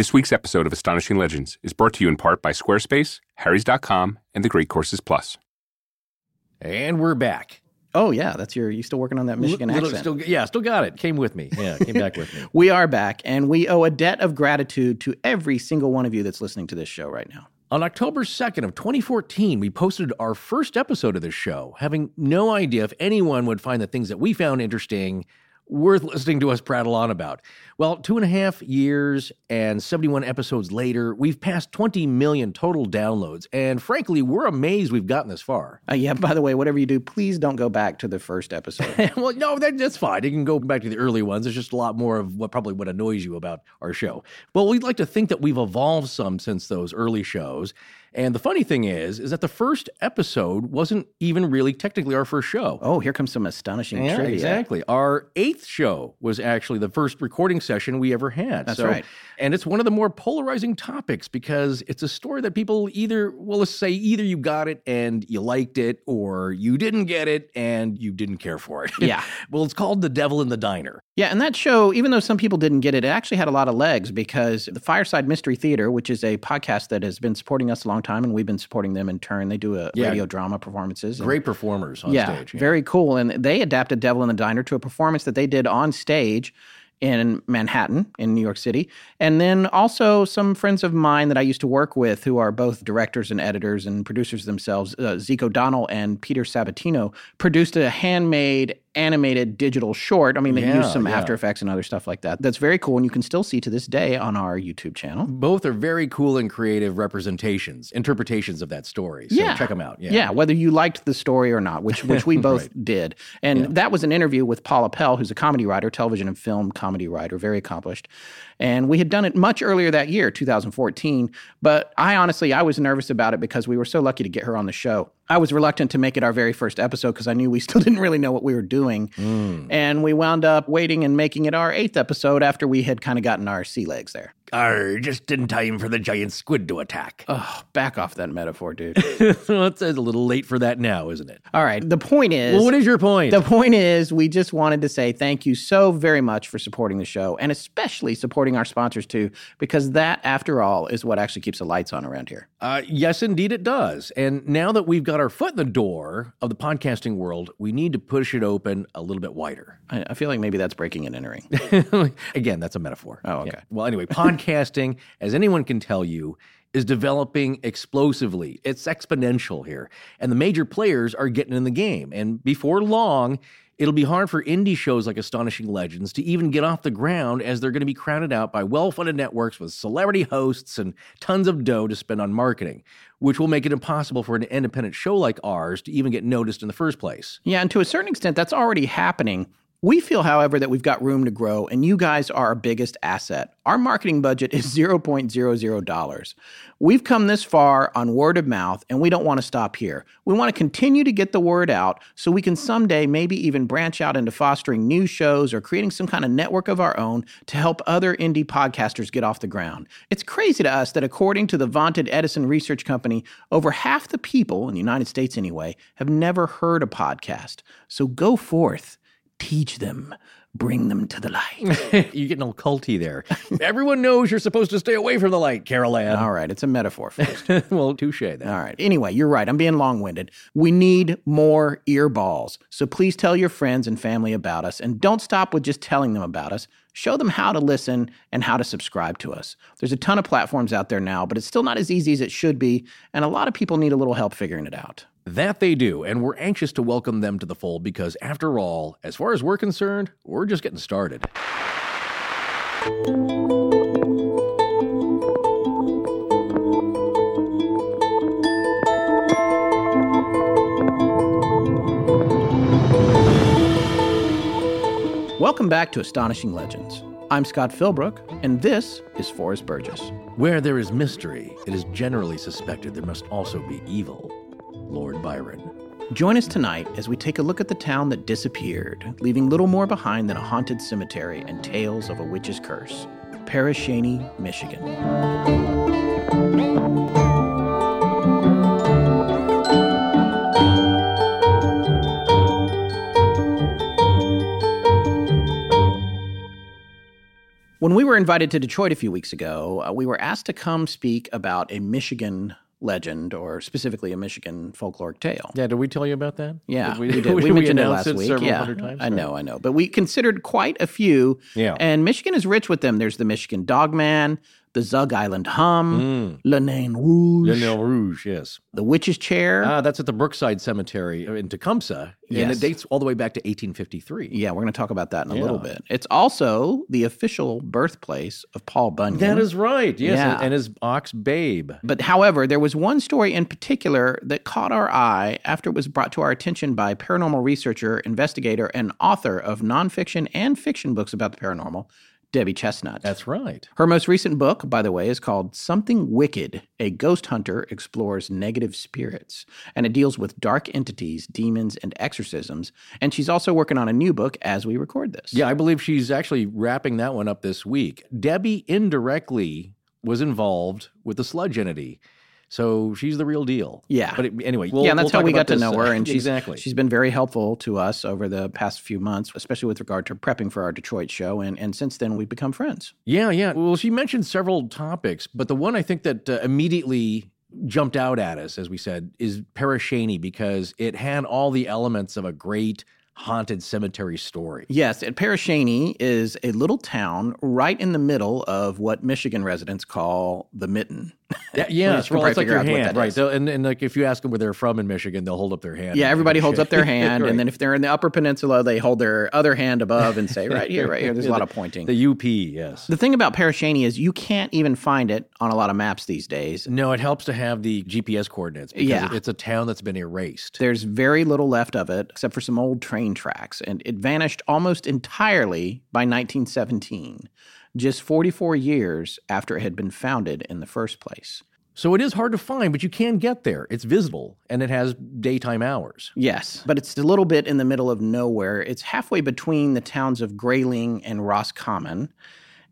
This week's episode of Astonishing Legends is brought to you in part by Squarespace, Harry's.com, and the Great Courses Plus. And we're back. Oh yeah, that's your. You still working on that Michigan Little- accent? Still, yeah, still got it. Came with me. Yeah, came back with me. we are back, and we owe a debt of gratitude to every single one of you that's listening to this show right now. On October 2nd of 2014, we posted our first episode of this show, having no idea if anyone would find the things that we found interesting worth listening to us prattle on about. Well, two and a half years and 71 episodes later, we've passed 20 million total downloads, and frankly, we're amazed we've gotten this far. Uh, yeah. By the way, whatever you do, please don't go back to the first episode. well, no, that, that's fine. You can go back to the early ones. There's just a lot more of what probably what annoys you about our show. Well, we'd like to think that we've evolved some since those early shows. And the funny thing is, is that the first episode wasn't even really technically our first show. oh, here comes some astonishing Yeah, trivia. exactly. Our eighth show was actually the first recording session we ever had. That's So- right. And it's one of the more polarizing topics because it's a story that people either, well, let's say either you got it and you liked it, or you didn't get it and you didn't care for it. Yeah. well, it's called The Devil in the Diner. Yeah, and that show, even though some people didn't get it, it actually had a lot of legs because the Fireside Mystery Theater, which is a podcast that has been supporting us a long time, and we've been supporting them in turn. They do a Yeah. radio drama performances. and- Great performers on yeah, stage. very cool. And they adapted Devil in the Diner to a performance that they did on stage in Manhattan, in New York City. And then also some friends of mine that I used to work with who are both directors and editors and producers themselves, uh, Zeke O'Donnell and Peter Sabatino, produced a handmade animated digital short. I mean, they Yeah, used some yeah. After Effects and other stuff like that. That's very cool. And you can still see to this day on our YouTube channel. Both are very cool and creative representations, interpretations of that story. So check them out. Yeah. whether you liked the story or not, which which we both did. And that was an interview with Paula Pell, who's a comedy writer, television and film comedy writer, very accomplished. And we had done it much earlier that year, 2014. But I honestly, I was nervous about it because we were so lucky to get her on the show. I was reluctant to make it our very first episode because I knew we still didn't really know what we were doing. Mm. And we wound up waiting and making it our eighth episode after we had kind of gotten our sea legs there. Arr, just in time for the giant squid to attack. Oh, back off that metaphor, dude. well, it's a little late for that now, isn't it? All right. The point is. Well, what is your point? The point is, we just wanted to say thank you so very much for supporting the show and especially supporting our sponsors too, because that, after all, is what actually keeps the lights on around here. Uh, yes, indeed, it does. And now that we've got our foot in the door of the podcasting world, we need to push it open a little bit wider. I, I feel like maybe that's breaking and entering. Again, that's a metaphor. Oh, okay. Yeah. Well, anyway, podcasting, as anyone can tell you, is developing explosively. It's exponential here. And the major players are getting in the game. And before long, it'll be hard for indie shows like Astonishing Legends to even get off the ground as they're going to be crowded out by well funded networks with celebrity hosts and tons of dough to spend on marketing, which will make it impossible for an independent show like ours to even get noticed in the first place. yeah, and to a certain extent, that's already happening. We feel, however, that we've got room to grow, and you guys are our biggest asset. Our marketing budget is $0.00. We've come this far on word of mouth, and we don't want to stop here. We want to continue to get the word out so we can someday maybe even branch out into fostering new shows or creating some kind of network of our own to help other indie podcasters get off the ground. It's crazy to us that, according to the vaunted Edison Research Company, over half the people, in the United States anyway, have never heard a podcast. So go forth teach them, bring them to the light. You're getting all culty there. Everyone knows you're supposed to stay away from the light, Carol Anne. All right, it's a metaphor first. well, touche then. All right. Anyway, you're right. I'm being long winded. We need more earballs. So please tell your friends and family about us and don't stop with just telling them about us. Show them how to listen and how to subscribe to us. There's a ton of platforms out there now, but it's still not as easy as it should be. And a lot of people need a little help figuring it out. That they do, and we're anxious to welcome them to the fold because, after all, as far as we're concerned, we're just getting started. Welcome back to Astonishing Legends. I'm Scott Philbrook, and this is Forrest Burgess. Where there is mystery, it is generally suspected there must also be evil. Lord Byron. Join us tonight as we take a look at the town that disappeared, leaving little more behind than a haunted cemetery and tales of a witch's curse. Pere Cheney, Michigan. When When we were invited to Detroit a few weeks ago, uh, we were asked to come speak about a Michigan legend, or specifically a Michigan folkloric tale. Yeah, did we tell you about that? Yeah, Did we, did. We, we mentioned it last week. yeah, hundred times? I know, I know. But we considered quite a few. Yeah. And Michigan is rich with them. There's the Michigan Dogman, the Zug Island Hum, Le Nain Rouge, Le Nail Rouge, yes. the Witch's Chair. Ah, that's at the Brookside Cemetery in Tecumseh, and Yes. it dates all the way back to 1853. yeah, we're going to talk about that in a Yeah. little bit. It's also the official birthplace of Paul Bunyan. That is right, yes, Yeah. and, and his ox Babe. But however, there was one story in particular that caught our eye after it was brought to our attention by paranormal researcher, investigator, and author of nonfiction and fiction books about the paranormal, Debbie Chestnut. That's right. Her most recent book, by the way, is called Something Wicked A Ghost Hunter Explores Negative Spirits. And it deals with dark entities, demons, and exorcisms. And she's also working on a new book as we record this. Yeah, I believe she's actually wrapping that one up this week. Debbie indirectly was involved with the sludge entity. So she's the real deal. Yeah. But it- anyway, we'll, yeah, and that's we'll how we got to know uh, her, and she's exactly. she's been very helpful to us over the past few months, especially with regard to prepping for our Detroit show. And and since then, we've become friends. Yeah, yeah. Well, she mentioned several topics, but the one I think that uh, immediately jumped out at us, as we said, is Pere Cheney because it had all the elements of a great haunted cemetery story. Yes, and Pere Cheney is a little town right in the middle of what Michigan residents call the Mitten. Yeah, yeah it's, well, it's like your hand, right? So, and, and like if you ask them where they're from in Michigan, they'll hold up their hand. Yeah, everybody holds shake. up their hand, Right. and then if they're in the Upper Peninsula, they hold their other hand above and say, "Right here, right here." There's a lot of pointing. the UP, yes. The thing about Pere Cheney is you can't even find it on a lot of maps these days. No, it helps to have the GPS coordinates because Yeah. it's a town that's been erased. There's very little left of it except for some old train tracks, and it vanished almost entirely by 1917, just 44 years after it had been founded in the first place. So it is hard to find, but you can get there. It's visible and it has daytime hours. Yes, but it's a little bit in the middle of nowhere. It's halfway between the towns of Grayling and Roscommon.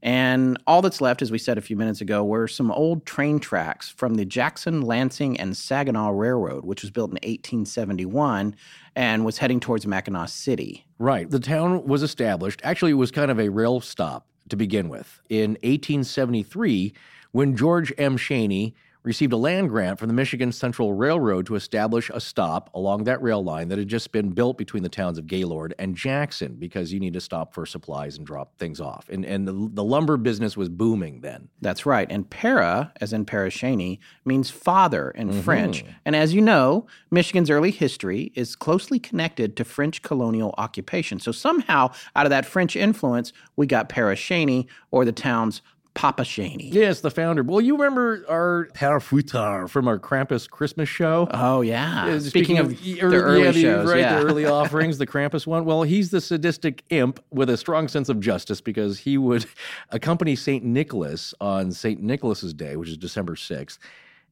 And all that's left, as we said a few minutes ago, were some old train tracks from the Jackson, Lansing, and Saginaw Railroad, which was built in 1871 and was heading towards Mackinac City. Right. The town was established. Actually, it was kind of a rail stop to begin with. In 1873, when George M. Cheney received a land grant from the Michigan Central Railroad to establish a stop along that rail line that had just been built between the towns of Gaylord and Jackson because you need to stop for supplies and drop things off. And, and the, the lumber business was booming then. That's right. And Pere, as in Pere Cheney, means father in mm-hmm. French. And as you know, Michigan's early history is closely connected to French colonial occupation. So somehow, out of that French influence, we got Pere Cheney or the town's Papa Shaney. Yes, the founder. Well, you remember our Père Fouettard from our Krampus Christmas show? Oh yeah. Uh, Speaking, of the the early yeah, the- shows, right? yeah. The early offerings, the Krampus one. Well, he's the sadistic imp with a strong sense of justice because he would accompany Saint Nicholas on Saint Nicholas's Day, which is December sixth,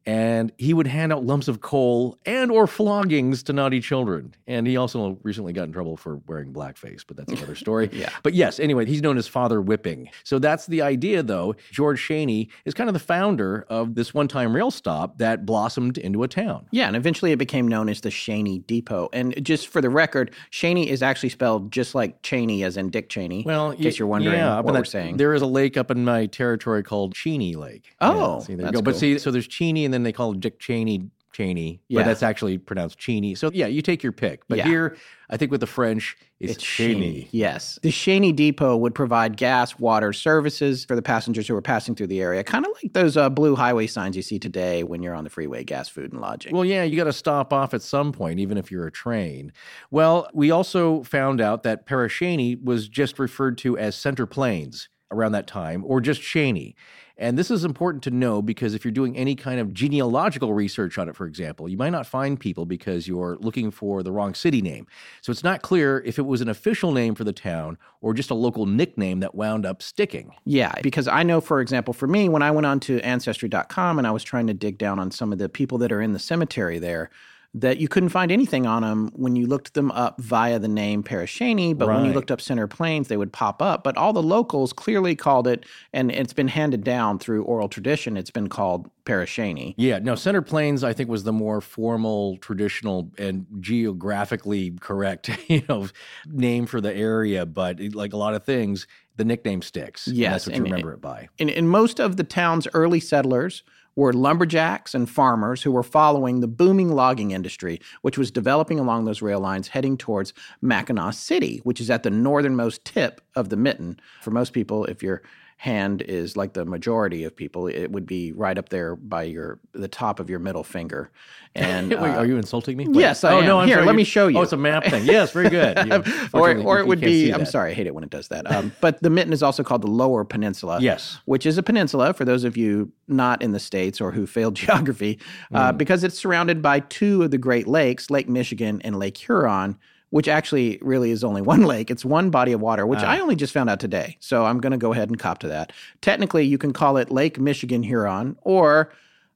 and he would hand out lumps of coal and or floggings to naughty children. And he also recently got in trouble for wearing blackface, but that's another story. Yeah. But yes, anyway, he's known as Father Whipping. So that's the idea, though. George Cheney is kind of the founder of this one-time rail stop that blossomed into a town. Yeah, and eventually it became known as the Shaney Depot. And just for the record, Shaney is actually spelled just like Cheney, as in Dick Cheney. Well, in case you're wondering yeah, what we're that- saying. There is a lake up in my territory called Cheney Lake. Oh, Yeah, see, there you go. But see, so there's Cheney, and then they call it Dick Cheney. Cheney, Yeah. but that's actually pronounced Cheney. So yeah, you take your pick. But Yeah. here, I think with the French, it's, It's Cheney. Shaney. Yes. The Cheney Depot would provide gas, water services for the passengers who were passing through the area, kind of like those uh, blue highway signs you see today when you're on the freeway gas, food, and lodging. Well, yeah, you got to stop off at some point, even if you're a train. Well, we also found out that Pere Cheney was just referred to as Center Plains around that time, or just Shaney. And this is important to know because if you're doing any kind of genealogical research on it, for example, you might not find people because you're looking for the wrong city name. So it's not clear if it was an official name for the town or just a local nickname that wound up sticking. Yeah, because I know, for example, for me, when I went on to Ancestry.com and I was trying to dig down on some of the people that are in the cemetery there, that you couldn't find anything on them when you looked them up via the name Pere Cheney, but when you looked up Center Plains, they would pop up. But all the locals clearly called it, and it's been handed down through oral tradition, it's been called Pere Cheney. Yeah, no, Center Plains I think was the more formal, traditional, and geographically correct, you know, name for the area. But like a lot of things, the nickname sticks. and Yes, that's what you and- remember it by. And, and most of the town's early settlers were lumberjacks and farmers who were following the booming logging industry, which was developing along those rail lines heading towards Mackinac City, which is at the northernmost tip of the mitten. For most people, if your hand is like the majority of people, it would be right up there by your the top of your middle finger. And Wait, uh, are you insulting me? yes, I oh, am. no, I'm Here, sorry. let me show you. Oh, it's a map thing. Yes, very good. You- or or it would be. I'm sorry, I hate it when it does that. Um, but the Mitten is also called the Lower Peninsula. Yes. which is a peninsula for those of you not in the states or who failed geography, uh, Mm. because it's surrounded by two of the Great Lakes, Lake Michigan and Lake Huron. Which actually really is only one lake. It's one body of water, which Ah. I only just found out today. So I'm going to go ahead and cop to that. Technically, you can call it Lake Michigan Huron, or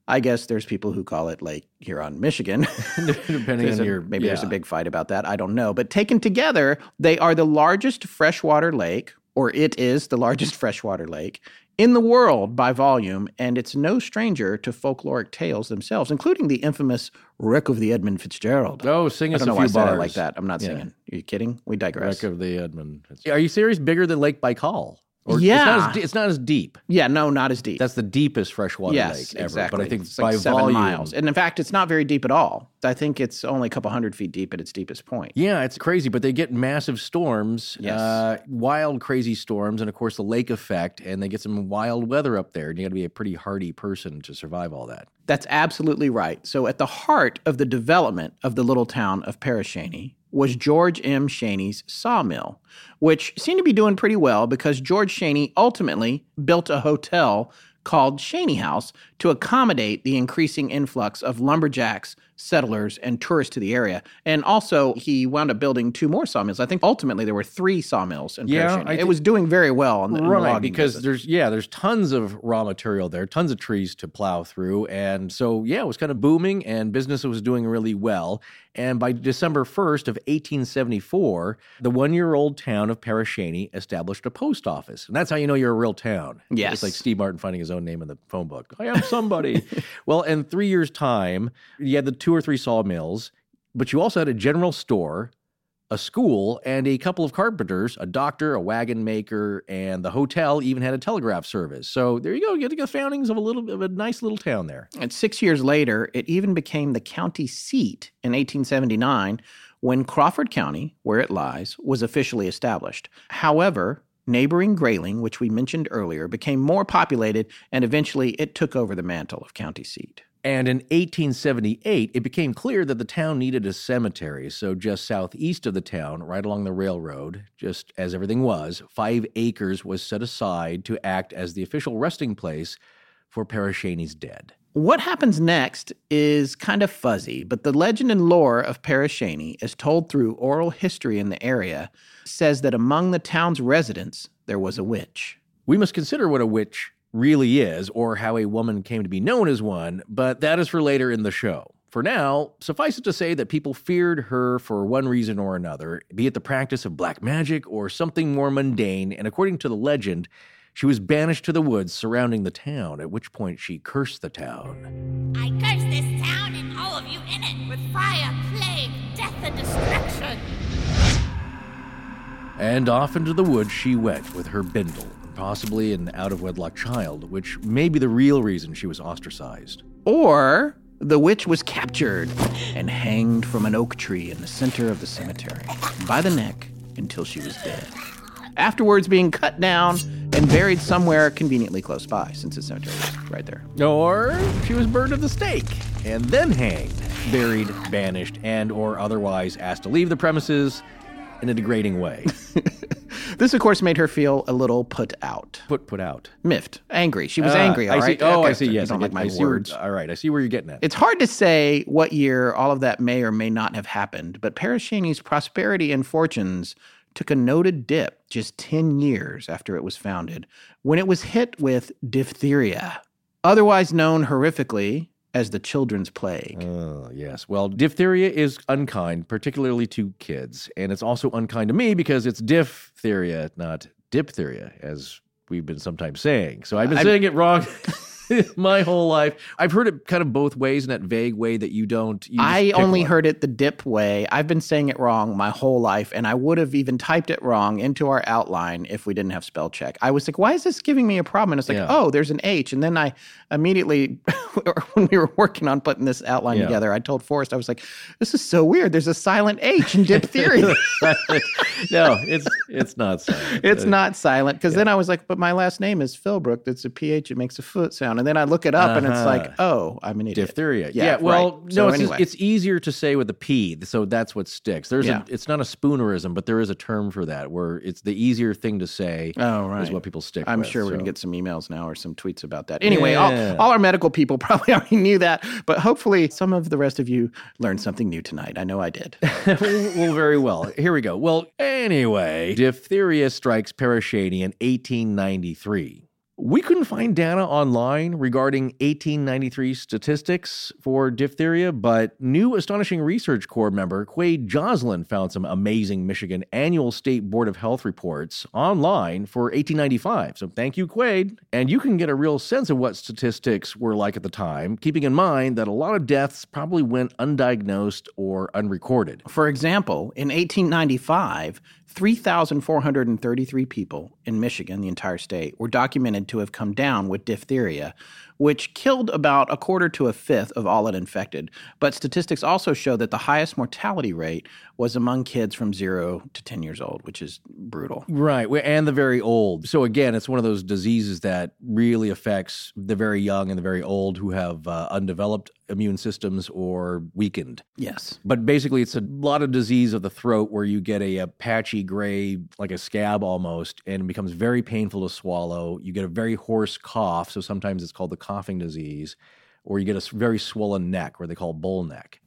I guess there's people who call it Lake Huron, Michigan. Depending on a- your maybe there's a big fight about that. I don't know. But taken together, they are the largest freshwater lake, or it is the largest freshwater lake in the world by volume, and it's no stranger to folkloric tales themselves, including the infamous Wreck of the Edmund Fitzgerald. Oh, sing I us don't know a why I few said bars it like that. I'm not Yeah. singing. Are you kidding? We digress. Wreck of the Edmund. Are you serious? Bigger than Lake Baikal? Or Yeah. it's not, as, it's not as deep. yeah, no, not as deep. That's the deepest freshwater yes, lake ever. exactly. But I think it's like seven volume, miles, and in fact, it's not very deep at all. I think it's only a couple hundred feet deep at its deepest point. Yeah, it's crazy, but they get massive storms, Yes. uh, wild, crazy storms, and of course the lake effect, and they get some wild weather up there. And you got to be a pretty hardy person to survive all that. That's absolutely right. So, at the heart of the development of the little town of Pere Cheney was George M. Shaney's sawmill, which seemed to be doing pretty well because George Shaney ultimately built a hotel called Shaney House to accommodate the increasing influx of lumberjacks, settlers, and tourists to the area. And also, he wound up building two more sawmills. I think ultimately there were three sawmills in Yeah. I it was doing very well the, in the right because business. there's yeah there's tons of raw material there tons of trees to plow through and so yeah it was kind of booming and business was doing really well and by december 1st of 1874 the one-year-old town of Pere Cheney established a post office and that's how you know you're a real town Yes. it's like steve martin finding his own name in the phone book i am somebody well in three years time you had the two or three sawmills but you also had a general store a school and a couple of carpenters, a doctor, a wagon maker, and the hotel even had a telegraph service. So there you go. You get the foundings of a little of a nice little town there. And six years later, it even became the county seat in 1879 when Crawford County, where it lies, was officially established. However, neighboring Grayling, which we mentioned earlier, became more populated and eventually it took over the mantle of county seat. And in 1878, it became clear that the town needed a cemetery. So, just southeast of the town, right along the railroad, just as everything was, five acres was set aside to act as the official resting place for Pere Cheney's dead. What happens next is kind of fuzzy, but the legend and lore of Pere Cheney, as told through oral history in the area, says that among the town's residents there was a witch. We must consider what a witch really is, or how a woman came to be known as one, but that is for later in the show. For now, suffice it to say that people feared her for one reason or another, be it the practice of black magic or something more mundane, and according to the legend, she was banished to the woods surrounding the town, at which point she cursed the town. I curse this town and all of you in it with fire, plague, death, and destruction. And off into the woods she went with her bindle, possibly an out of wedlock child, which may be the real reason she was ostracized. Or the witch was captured and hanged from an oak tree in the center of the cemetery by the neck until she was dead. Afterwards, being cut down and buried somewhere conveniently close by, since the cemetery was right there. Or she was burned at the stake and then hanged, buried, banished, and or otherwise asked to leave the premises in a degrading way. This, of course, made her feel a little put out, put put out. miffed, angry. She was Ah, angry. All I right. see. Oh, Okay, I see. Yes, don't I like get- my see where- words. all right, I see where you're getting at. It's hard to say what year all of that may or may not have happened, but Pere Cheney's prosperity and fortunes took a noted dip just 10 years after it was founded when it was hit with diphtheria, otherwise known horrifically as the children's plague. Oh, yes. Well, diphtheria is unkind, particularly to kids. And it's also unkind to me because it's diphtheria, not diphtheria, as we've been sometimes saying. So I've been I- saying it wrong my whole life. I've heard it kind of both ways in that vague way that you don't. You I only heard it the dip way. I've been saying it wrong my whole life, and I would have even typed it wrong into our outline if we didn't have spell check. I was like, why is this giving me a problem? And it's like, Yeah. oh, there's an H. And then I immediately, when we were working on putting this outline Yeah. together, I told Forrest, I was like, this is so weird. There's a silent H in diphtheria. no, it's it's not silent. It's Uh, not silent because then I was like, but my last name is Philbrook. That's a PH. It makes a foot sound. And then I look it up and it's like, Uh-huh. oh, I'm an idiot. Diphtheria. Yeah, Yeah. well, right. no, So it's, just- anyway. it's easier to say with a P, so that's what sticks. There's Yeah. a, it's not a spoonerism, but there is a term for that where it's the easier thing to say Oh, right. is what people stick I'm with. sure we're going to get some emails now or some tweets about that. Anyway, Yeah. all, all our medical people probably already knew that, but hopefully some of the rest of you learned something new tonight. I know I did. well, very well. Here we go. Well, anyway, diphtheria strikes Pere Cheney in 1893. We couldn't find data online regarding 1893 statistics for diphtheria, but new Astonishing Research Corps member Quade Joslin found some amazing Michigan Annual State Board of Health reports online for 1895. So thank you, Quade. And you can get a real sense of what statistics were like at the time, keeping in mind that a lot of deaths probably went undiagnosed or unrecorded. For example, in 1895, 3,433 people in Michigan, the entire state, were documented to have come down with diphtheria, which killed about a quarter to a fifth of all it infected. But statistics also show that the highest mortality rate was among kids from zero to 10 years old, which is brutal. Right, and the very old. So again, it's one of those diseases that really affects the very young and the very old who have uh, undeveloped immune systems or weakened. Yes. But basically, it's a lot of disease of the throat where you get a, a patchy gray, like a scab almost, and it becomes very painful to swallow. You get a very hoarse cough, so sometimes it's called the coughing disease, or you get a very swollen neck, where they call bull neck.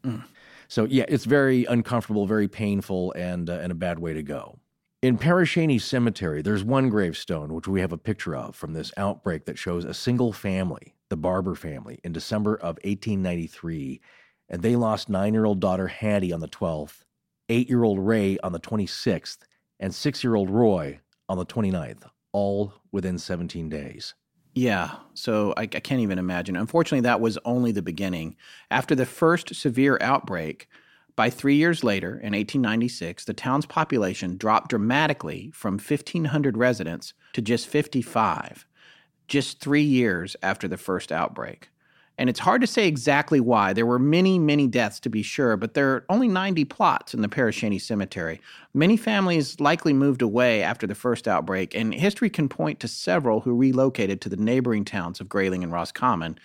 So yeah, it's very uncomfortable, very painful, and uh, and a bad way to go. In Pere Cheney Cemetery, there's one gravestone which we have a picture of from this outbreak that shows a single family, the Barber family, in December of 1893, and they lost nine-year-old daughter Hattie on the 12th, eight-year-old Ray on the 26th, and six-year-old Roy on the 29th, all within 17 days. Yeah, so I, I can't even imagine. Unfortunately, that was only the beginning. After the first severe outbreak, by three years later, in 1896, the town's population dropped dramatically from 1,500 residents to just 55, just three years after the first outbreak. And it's hard to say exactly why. There were many, many deaths to be sure, but there are only 90 plots in the Pere Cheney Cemetery. Many families likely moved away after the first outbreak, and history can point to several who relocated to the neighboring towns of Grayling and Roscommon,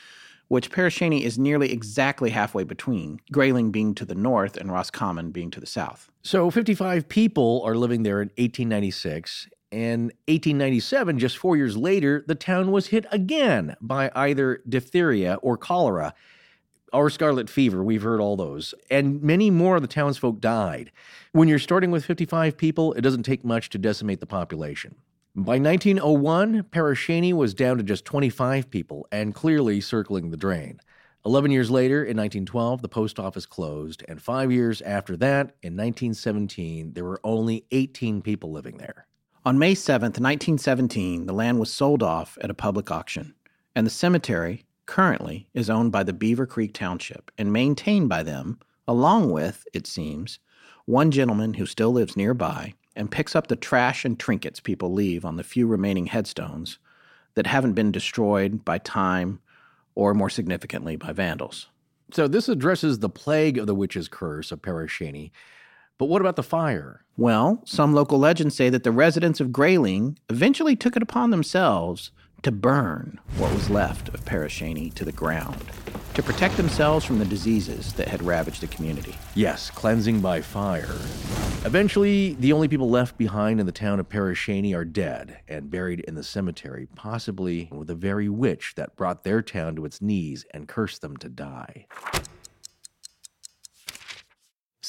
which Pere Cheney is nearly exactly halfway between, Grayling being to the north and Roscommon being to the south. So 55 people are living there in 1896. In 1897, just four years later, the town was hit again by either diphtheria or cholera or scarlet fever. We've heard all those. And many more of the townsfolk died. When you're starting with 55 people, it doesn't take much to decimate the population. By 1901, Pere Cheney was down to just 25 people and clearly circling the drain. 11 years later, in 1912, the post office closed, and five years after that, in 1917, there were only 18 people living there. On May 7th, 1917, the land was sold off at a public auction, and the cemetery currently is owned by the Beaver Creek Township and maintained by them, along with, it seems, one gentleman who still lives nearby and picks up the trash and trinkets people leave on the few remaining headstones that haven't been destroyed by time or, more significantly, by vandals. So this addresses the plague of the witch's curse of Pere Cheney. But what about the fire? Well, some local legends say that the residents of Grayling eventually took it upon themselves to burn what was left of Pere Cheney to the ground to protect themselves from the diseases that had ravaged the community. Yes, cleansing by fire. Eventually, the only people left behind in the town of Pere Cheney are dead and buried in the cemetery, possibly with the very witch that brought their town to its knees and cursed them to die.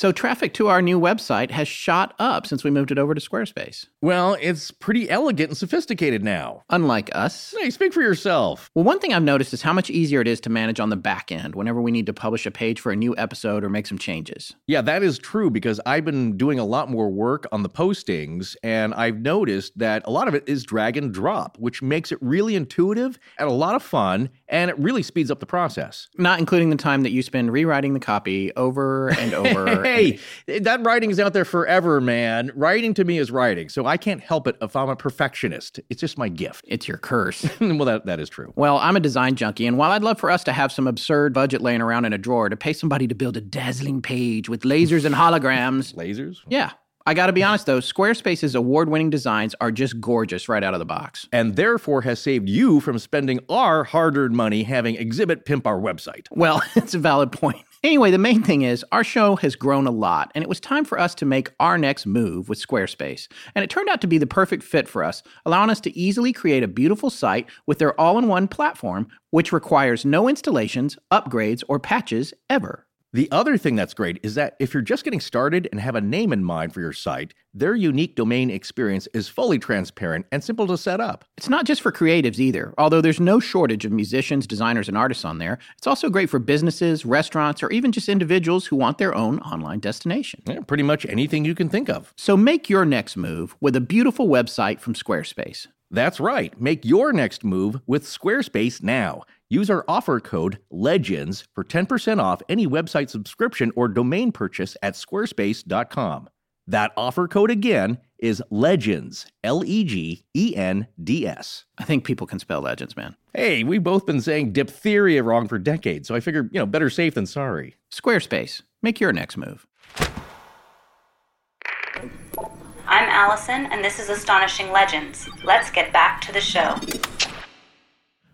So traffic to our new website has shot up since we moved it over to Squarespace. Well, it's pretty elegant and sophisticated now. Unlike us. Hey, speak for yourself. Well, one thing I've noticed is how much easier it is to manage on the back end whenever we need to publish a page for a new episode or make some changes. Yeah, that is true because I've been doing a lot more work on the postings and I've noticed that a lot of it is drag and drop, which makes it really intuitive and a lot of fun and it really speeds up the process. Not including the time that you spend rewriting the copy over and over. hey, that writing is out there forever, man. Writing to me is writing, so I can't help it if I'm a perfectionist. It's just my gift. It's your curse. well, that, that is true. Well, I'm a design junkie, and while I'd love for us to have some absurd budget laying around in a drawer to pay somebody to build a dazzling page with lasers and holograms, Lasers? yeah. I gotta be honest though, Squarespace's award winning designs are just gorgeous right out of the box. And therefore has saved you from spending our hard earned money having Xzibit pimp our website. Well, it's a valid point. Anyway, the main thing is our show has grown a lot, and it was time for us to make our next move with Squarespace. And it turned out to be the perfect fit for us, allowing us to easily create a beautiful site with their all in one platform, which requires no installations, upgrades, or patches ever. The other thing that's great is that if you're just getting started and have a name in mind for your site, their unique domain experience is fully transparent and simple to set up. It's not just for creatives either, although there's no shortage of musicians, designers, and artists on there. It's also great for businesses, restaurants, or even just individuals who want their own online destination. Yeah, pretty much anything you can think of. So make your next move with a beautiful website from Squarespace. That's right. Make your next move with Squarespace now. Use our offer code LEGENDS for 10% off any website subscription or domain purchase at squarespace.com. That offer code again is LEGENDS, L E G E N D S. I think people can spell legends, man. Hey, we've both been saying diphtheria wrong for decades, so I figured, you know, better safe than sorry. Squarespace, make your next move. I'm Allison, and this is Astonishing Legends. Let's get back to the show.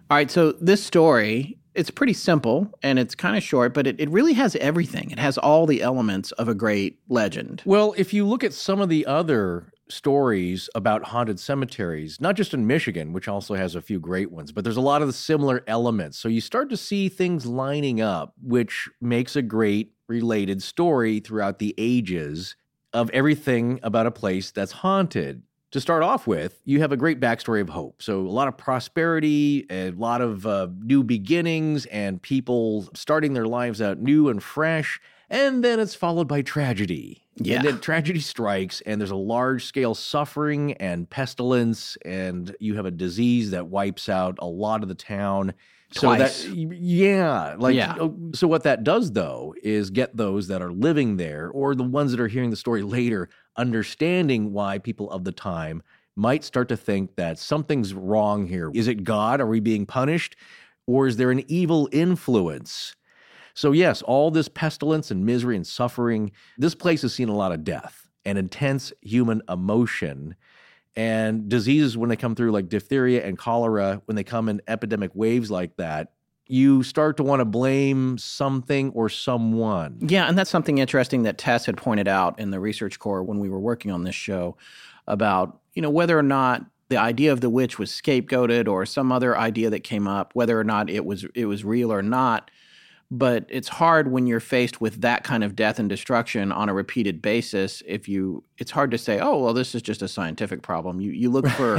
All right, so this story, it's pretty simple and it's kind of short, but it, it really has everything. It has all the elements of a great legend. Well, if you look at some of the other stories about haunted cemeteries, not just in Michigan, which also has a few great ones, but there's a lot of the similar elements. So you start to see things lining up, which makes a great related story throughout the ages of everything about a place that's haunted. To start off with, you have a great backstory of hope. So, a lot of prosperity, a lot of uh, new beginnings, and people starting their lives out new and fresh. And then it's followed by tragedy. Yeah. And then tragedy strikes, and there's a large scale suffering and pestilence, and you have a disease that wipes out a lot of the town. Twice. So that, yeah, like, Yeah. oh, so what that does though is get those that are living there or the ones that are hearing the story later understanding why people of the time might start to think that something's wrong here. Is it God? Are we being punished? Or is there an evil influence? So, yes, all this pestilence and misery and suffering, this place has seen a lot of death and intense human emotion. And diseases, when they come through, like diphtheria and cholera, when they come in epidemic waves like that, you start to want to blame something or someone. Yeah, and that's something interesting that Tess had pointed out in the research corps when we were working on this show about, you know, whether or not the idea of the witch was scapegoated or some other idea that came up, whether or not it was it was real or not. But it's hard when you're faced with that kind of death and destruction on a repeated basis. If you, it's hard to say, "Oh, well, this is just a scientific problem." You you look for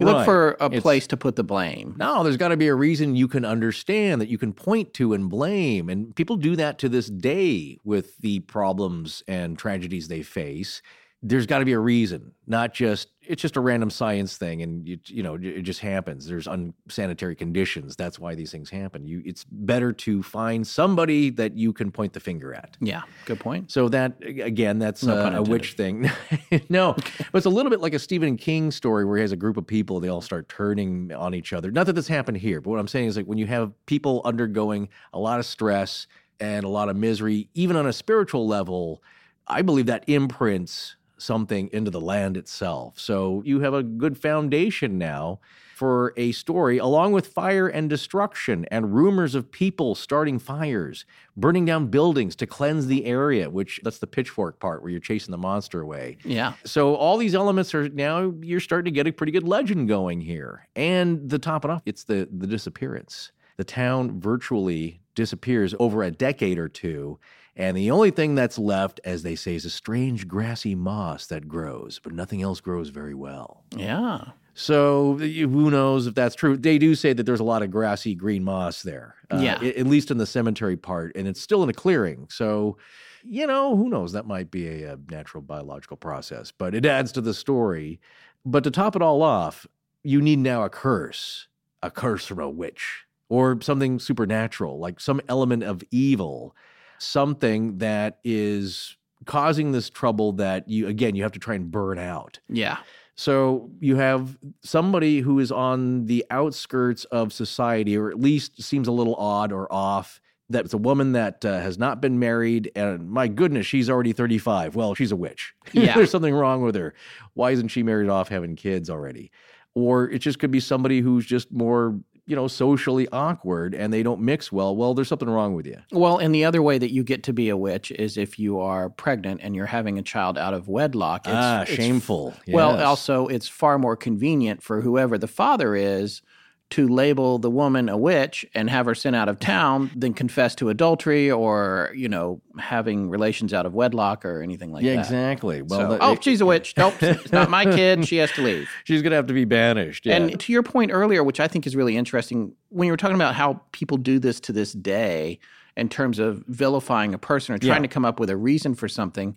you look Right. for a It's- place to put the blame. No, there's got to be a reason you can understand that you can point to and blame. And people do that to this day with the problems and tragedies they face. There's got to be a reason, not just it's just a random science thing and you, you know it just happens. There's unsanitary conditions. That's why these things happen. You it's better to find somebody that you can point the finger at. Yeah, good point. So that again, that's No uh, a witch thing. no, but it's a little bit like a Stephen King story where he has a group of people, they all start turning on each other. Not that this happened here, but what I'm saying is like when you have people undergoing a lot of stress and a lot of misery, even on a spiritual level, I believe that imprints something into the land itself. So you have a good foundation now for a story, along with fire and destruction and rumors of people starting fires, burning down buildings to cleanse the area, which that's the pitchfork part where you're chasing the monster away. Yeah. So all these elements are now you're starting to get a pretty good legend going here. And the top it off, it's the the disappearance. The town virtually disappears over a decade or two. And the only thing that's left, as they say, is a strange grassy moss that grows, but nothing else grows very well. Yeah. So who knows if that's true? They do say that there's a lot of grassy green moss there. uh, Yeah. At least in the cemetery part, and it's still in a clearing. So, you know, who knows? That might be a, a natural biological process, but it adds to the story. But to top it all off, you need now a curse, a curse from a witch or something supernatural, like some element of evil, something that is causing this trouble that you, again, you have to try and burn out. Yeah. So you have somebody who is on the outskirts of society, or at least seems a little odd or off. That's a woman that uh, has not been married, and my goodness, she's already 35. Well, she's a witch. Yeah. There's something wrong with her. Why isn't she married off having kids already? Or it just could be somebody who's just more, you know, socially awkward and they don't mix well. Well, there's something wrong with you. Well, and the other way that you get to be a witch is if you are pregnant and you're having a child out of wedlock. It's, ah, it's- shameful. Well, also, it's far more convenient for whoever the father is to label the woman a witch and have her sent out of town than confess to adultery or, you know, having relations out of wedlock or anything like yeah, that. exactly. Well, So, that- oh, she's a witch. Nope, it's not my kid. She has to leave. she's gonna have to be banished. Yeah. And to your point earlier, which I think is really interesting, when you were talking about how people do this to this day in terms of vilifying a person or trying Yeah. to come up with a reason for something,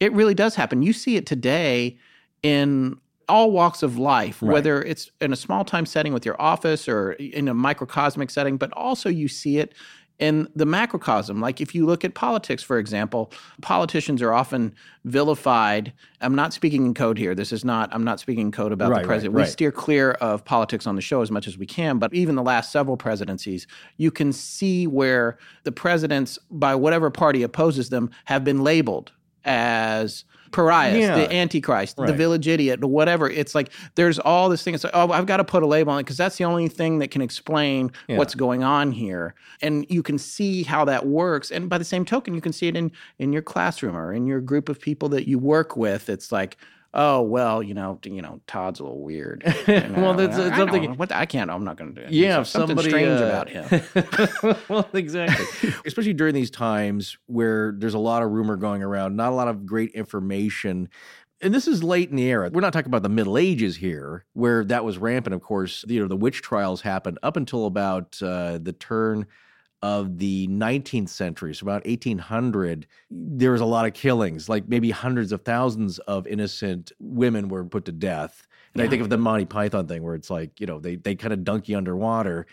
it really does happen. You see it today in all walks of life, Right. whether it's in a small time setting with your office or in a microcosmic setting, but also you see it in the macrocosm. Like if you look at politics, for example, politicians are often vilified. I'm not speaking in code here. This is not, I'm not speaking in code about Right, the president. right. We steer clear of politics on the show as much as we can, but even the last several presidencies, you can see where the presidents, by whatever party opposes them, have been labeled as pariahs, Yeah. the antichrist, the village idiot, whatever. It's like there's all this thing. It's like, oh, I've got to put a label on it because that's the only thing that can explain Yeah. what's going on here. And you can see how that works. And by the same token, you can see it in in your classroom or in your group of people that you work with. It's like, oh well, you know, you know, Todd's a little weird. You know, Well, that's- I- it's I something- What I can't. I'm not going to do. it. Yeah, So something strange uh, about him. well, exactly. Especially during these times where there's a lot of rumor going around, not a lot of great information. And this is late in the era. We're not talking about the Middle Ages here, where that was rampant. Of course, you know the witch trials happened up until about uh, the turn of the 19th century, so about 1800. There was a lot of killings, like maybe hundreds of thousands of innocent women were put to death. And I think of the Monty Python thing, where it's like you know they they kind of dunk you underwater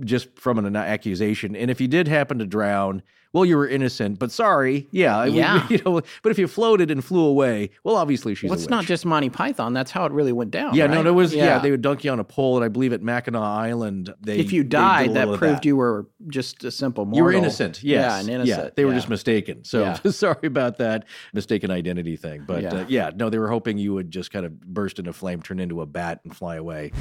just from an accusation. And if you did happen to drown, well, you were innocent, but sorry, yeah, we- Yeah. you know. But if you floated and flew away, well, obviously she's Well, it's not just Monty Python. That's how it really went down. Yeah, no, right? there was yeah. they would dunk you on a pole, and I believe at Mackinac Island, they if you they did a died, that proved you were just a simple mortal. you were innocent. Yes, Yeah, an innocent. Yeah, they were just mistaken. So Yeah. sorry about that mistaken identity thing. But Yeah. Uh, yeah, no, they were hoping you would just kind of burst into flame, turn into a bat, and fly away.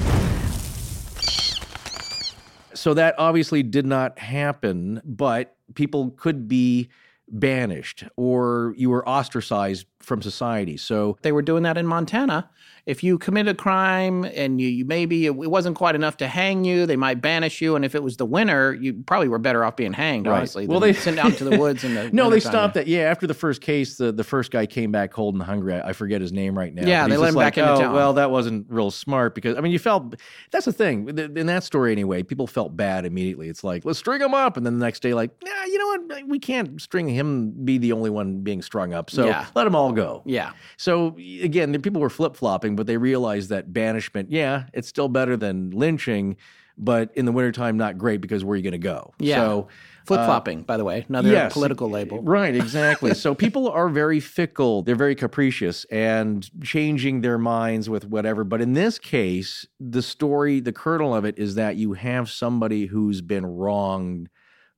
So that obviously did not happen, but people could be banished or you were ostracized from society. So They were doing that in Montana. If you commit a crime and you, you maybe it wasn't quite enough to hang you, they might banish you. And if it was the winter, you probably were better off being hanged. Right. Honestly, Well, they- sent out to the woods in the no, they stopped that. Yeah, after the first case, the, the first guy came back cold and hungry. I, I forget his name right now. Yeah, they let him back like, into oh, town." Well, that wasn't real smart because I mean, you felt that's the thing in that story anyway. People felt bad immediately. It's like let's string him up, and then the next day, like, nah, you know what? We can't string him be the only one being strung up. So Yeah. let them all go. Yeah, So again, the people were flip flopping, but they realize that banishment, yeah, it's still better than lynching, but in the wintertime, not great because where are you going to go? Yeah. So flip flopping. Uh, by the way, another yes, political label. Right, exactly. so people are very fickle, they're very capricious and changing their minds with whatever. But in this case, the story, the kernel of it is that you have somebody who's been wronged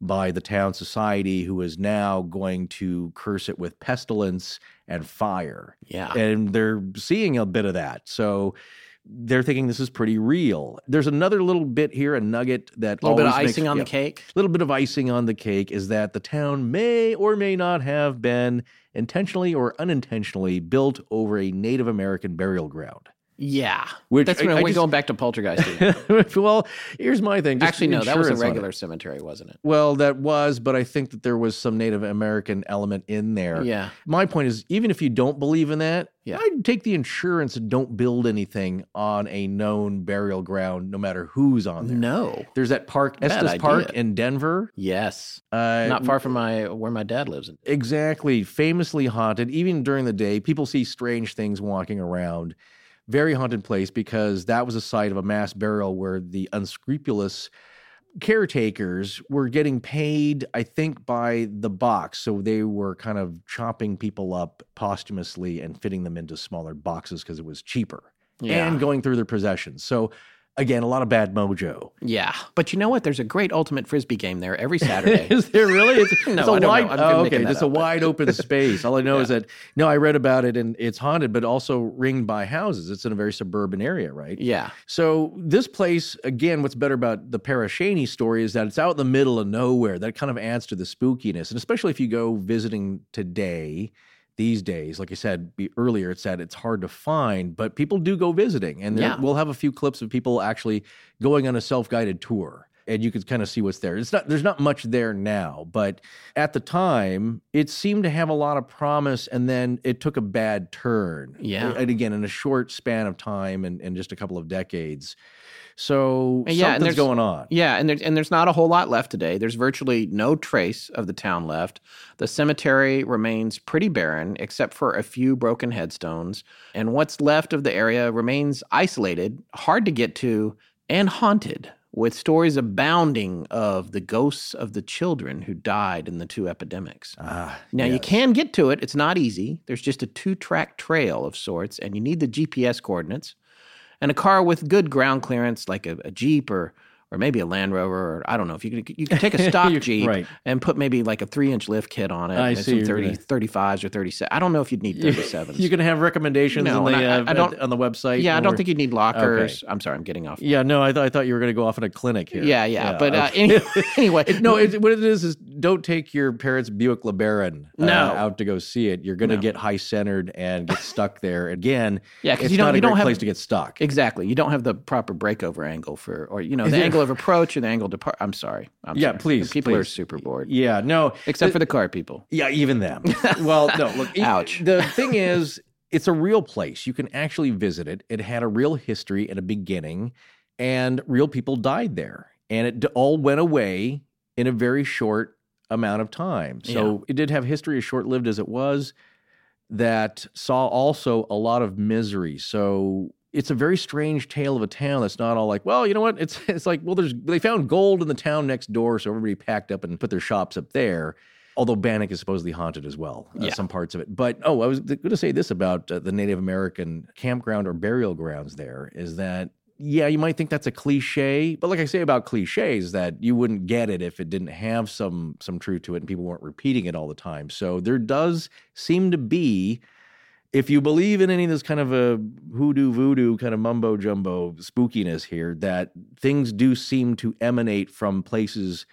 by the town society who is now going to curse it with pestilence and fire. Yeah. And they're seeing a bit of that. So they're thinking this is pretty real. There's another little bit here, a nugget that A little bit of always makes- icing on yeah the cake. A little bit of icing on the cake is that the town may or may not have been intentionally or unintentionally built over a Native American burial ground. Yeah, Which that's I- when I we're just- going back to Poltergeist. well, here's my thing. just Actually, no, that was a insurance on it. regular cemetery, wasn't it? Well, that was, but I think that there was some Native American element in there. Yeah. My point is, even if you don't believe in that, Yeah. I'd take the insurance and don't build anything on a known burial ground, no matter who's on there. No. There's that park, Bad Estes idea. Park in Denver. Yes. Uh, Not far from my where my dad lives. Exactly. Famously haunted. Even during the day, people see strange things walking around. Very haunted place because that was a site of a mass burial where the unscrupulous caretakers were getting paid, I think, by the box. So they were kind of chopping people up posthumously and fitting them into smaller boxes because it was cheaper Yeah. and going through their possessions. So, again, a lot of bad mojo. Yeah, but you know what? There's a great ultimate frisbee game there every Saturday. Is there really? It's, No, it's a I don't know. wide. Oh, okay, it's a up, wide open space. All I know is that no, I read about it and it's haunted, but also ringed by houses. It's in a very suburban area, right? yeah, So this place, again, what's better about the Pere Cheney story is that it's out in the middle of nowhere. That kind of adds to the spookiness, and especially if you go visiting today. These days, like I said be- earlier, it's said it's hard to find, but people do go visiting, and there- Yeah. we'll have a few clips of people actually going on a self-guided tour, and you can kind of see what's there. It's not there's not much there now, but at the time, it seemed to have a lot of promise, and then it took a bad turn. Yeah. and again, in a short span of time, and, and just a couple of decades. So And yeah, and something's there's- going on. yeah, and there's and there's not a whole lot left today. There's virtually no trace of the town left. The cemetery remains pretty barren, except for a few broken headstones, and what's left of the area remains isolated, hard to get to, and haunted. With stories abounding of the ghosts of the children who died in the two epidemics. Ah, Now you can get to it. It's not easy. There's just a two-track trail of sorts, and you need the GPS coordinates and a car with good ground clearance, like a, a Jeep or or maybe a Land Rover, or I don't know if you could you could take a stock Jeep right. and put maybe like a three inch lift kit on it. I and see some you're 30, gonna- 35s or 37. I don't know if you'd need 37s. You can have recommendations No, on, the, I- uh, I don't- on the website. yeah, I don't think you'd need lockers. I'm sorry, I'm getting off. Yeah, no, I thought I thought you were going to go off in a clinic here. Yeah, yeah, but uh, okay. any- anyway, It- no, it, what it is is don't take your parents' Buick LeBaron uh, No. out to go see it. You're going to No. get high centered and get stuck there again. Yeah, 'cause it's you don't- not a you don't have- place to get stuck. exactly. You don't have the proper breakover angle for, or you know, the angle of approach or the angle depart. I'm sorry. I'm Yeah, sorry. please, People are super bored, Yeah, no, except the- for the car people. Yeah, even them. well, no, look. Ouch. The thing is, it's a real place. You can actually visit it. It had a real history and a beginning, and real people died there. And it all went away in a very short amount of time. So it did have history, as short lived as it was, that saw also a lot of misery. So it's a very strange tale of a town that's not all like, well, you know what? It's it's like, well, there's they found gold in the town next door, so everybody packed up and put their shops up there. Although Bannack is supposedly haunted as well, uh, Yeah. some parts of it. But oh, I was going to say this about uh, the Native American campground or burial grounds. There is that. Yeah, you might think that's a cliche, but like I say about cliches, that you wouldn't get it if it didn't have some some truth to it and people weren't repeating it all the time. So there does seem to be if you believe in any of this kind of a hoodoo voodoo kind of mumbo jumbo spookiness here, that things do seem to emanate from places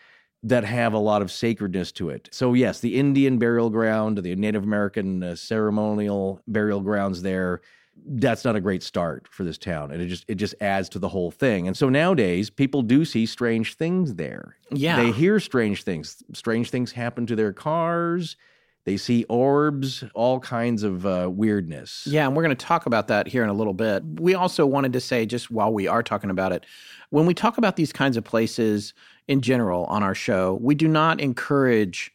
that have a lot of sacredness to it. So, yes, the Indian burial ground, the Native American uh, ceremonial burial grounds there. That's not a great start for this town, and it just it just adds to the whole thing. And so nowadays, people do see strange things there. Yeah. they hear strange things. Strange things happen to their cars. They see orbs, all kinds of uh, weirdness. Yeah, and we're going to talk about that here in a little bit. We also wanted to say, just while we are talking about it, when we talk about these kinds of places in general on our show, we do not encourage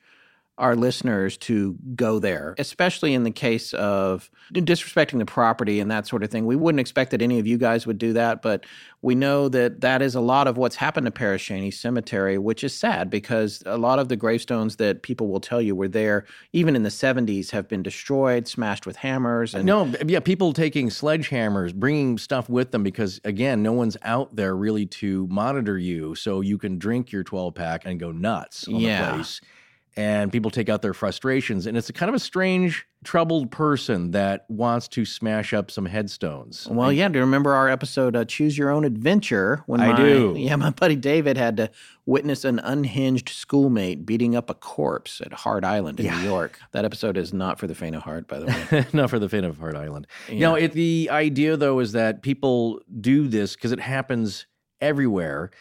our listeners to go there, especially in the case of disrespecting the property and that sort of thing. We wouldn't expect that any of you guys would do that, but we know that that is a lot of what's happened to Pere Cheney Cemetery, which is sad because a lot of the gravestones that people will tell you were there, even in the 70s, have been destroyed, smashed with hammers. And No, yeah, people taking sledgehammers, bringing stuff with them because again, no one's out there really to monitor you, so you can drink your 12 pack and go nuts on Yeah. the place. And people take out their frustrations. And it's a kind of a strange, troubled person that wants to smash up some headstones. Well, yeah. Do you remember our episode, uh, Choose Your Own Adventure? When I my, do. Yeah, my buddy David had to witness an unhinged schoolmate beating up a corpse at Hart Island in New York. That episode is not for the faint of heart, by the way. Not for the faint of heart island. You know, it, the idea though is that people do this because it happens everywhere.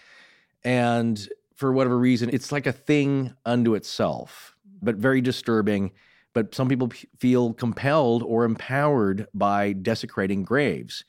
And for whatever reason, it's like a thing unto itself, but very disturbing. But some people p- feel compelled or empowered by desecrating graves.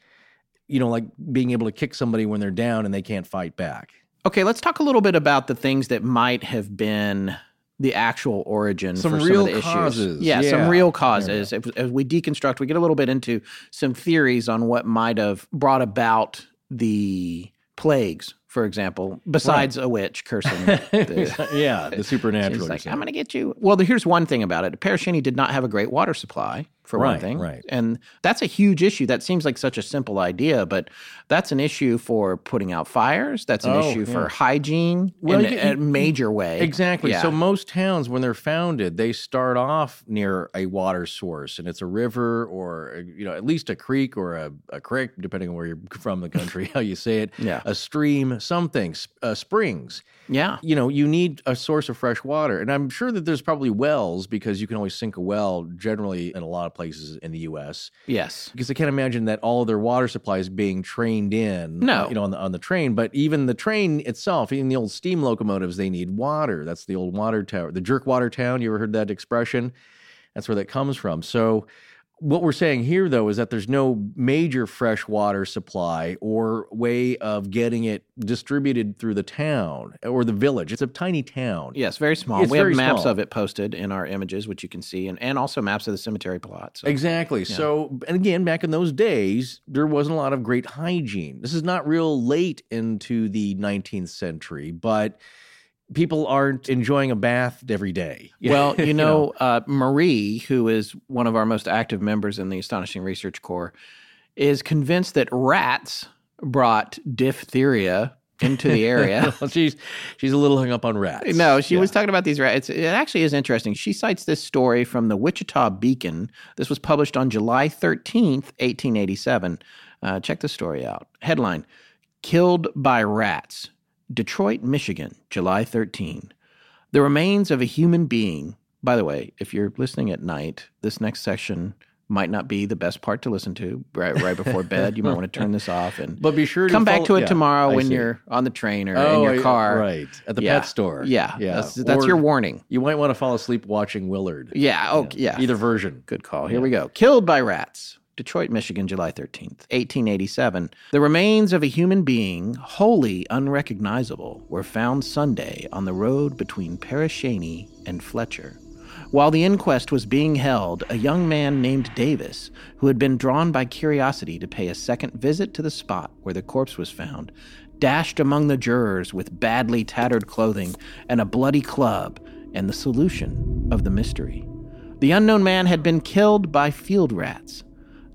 You know, like being able to kick somebody when they're down and they can't fight back. okay, let's talk a little bit about the things that might have been the actual origin Some for real some of the causes. issues. Yeah, some real causes. If, as we deconstruct, we get a little bit into some theories on what might have brought about the plagues, for example, besides a witch cursing. the, yeah, the supernatural. Like. I'm going to get you. Well, here's one thing about it. Pere Cheney did not have a great water supply, for one thing. right. And that's a huge issue. That seems like such a simple idea, but that's an issue for putting out fires. That's an Oh, issue yeah. for hygiene Well, in you- a you- major way. Exactly. Yeah. So most towns, when they're founded, they start off near a water source, and it's a river or you know at least a creek or a, a creek, depending on where you're from, the country, how you say it. Yeah. A stream, something, uh, springs. Yeah. You know, you need a source of fresh water, and I'm sure that there's probably wells because you can always sink a well generally in a lot of places in the U.S. Yes. Because I can't imagine that all of their water supply is being trained in. No. Uh, you know, on the on the train. But even the train itself, even the old steam locomotives, they need water. That's the old water tower, the jerk water town. You ever heard that expression? That's where that comes from. So. What we're saying here, though, is that there's no major fresh water supply or way of getting it distributed through the town or the village. It's a tiny town. Yes, very small. It's we have maps small. of it posted in our images, which you can see, and, and also maps of the cemetery plots. So. Exactly. So, and again, back in those days, there wasn't a lot of great hygiene. This is not real late into the 19th century, but people aren't enjoying a bath every day. Well, you know, uh, Marie, who is one of our most active members in the Astonishing Research Corps, is convinced that rats brought diphtheria into the area. Well, she's she's a little hung up on rats. No, she Yeah. was talking about these rats. It actually is interesting. She cites this story from the Wichita Beacon. This was published on July 13th, 1887. Uh, check the story out. Headline Killed by Rats. Detroit, Michigan, July 13. The remains of a human being. By the way, if you're listening at night, this next section might not be the best part to listen to right, right before bed. You might want to turn this off and But be sure to come back follow- to it yeah, tomorrow I when see. you're on the train or Oh, in your car. right at the Yeah. pet store. Yeah, yeah. That's, that's your warning. You might want to fall asleep watching Willard. Yeah. Oh, yeah. Either version. Good call. Here we go. Killed by rats. Detroit, Michigan, July 13th, 1887. The remains of a human being, wholly unrecognizable, were found Sunday on the road between Pere Cheney and Fletcher. While the inquest was being held, a young man named Davis, who had been drawn by curiosity to pay a second visit to the spot where the corpse was found, dashed among the jurors with badly tattered clothing and a bloody club and the solution of the mystery. The unknown man had been killed by field rats.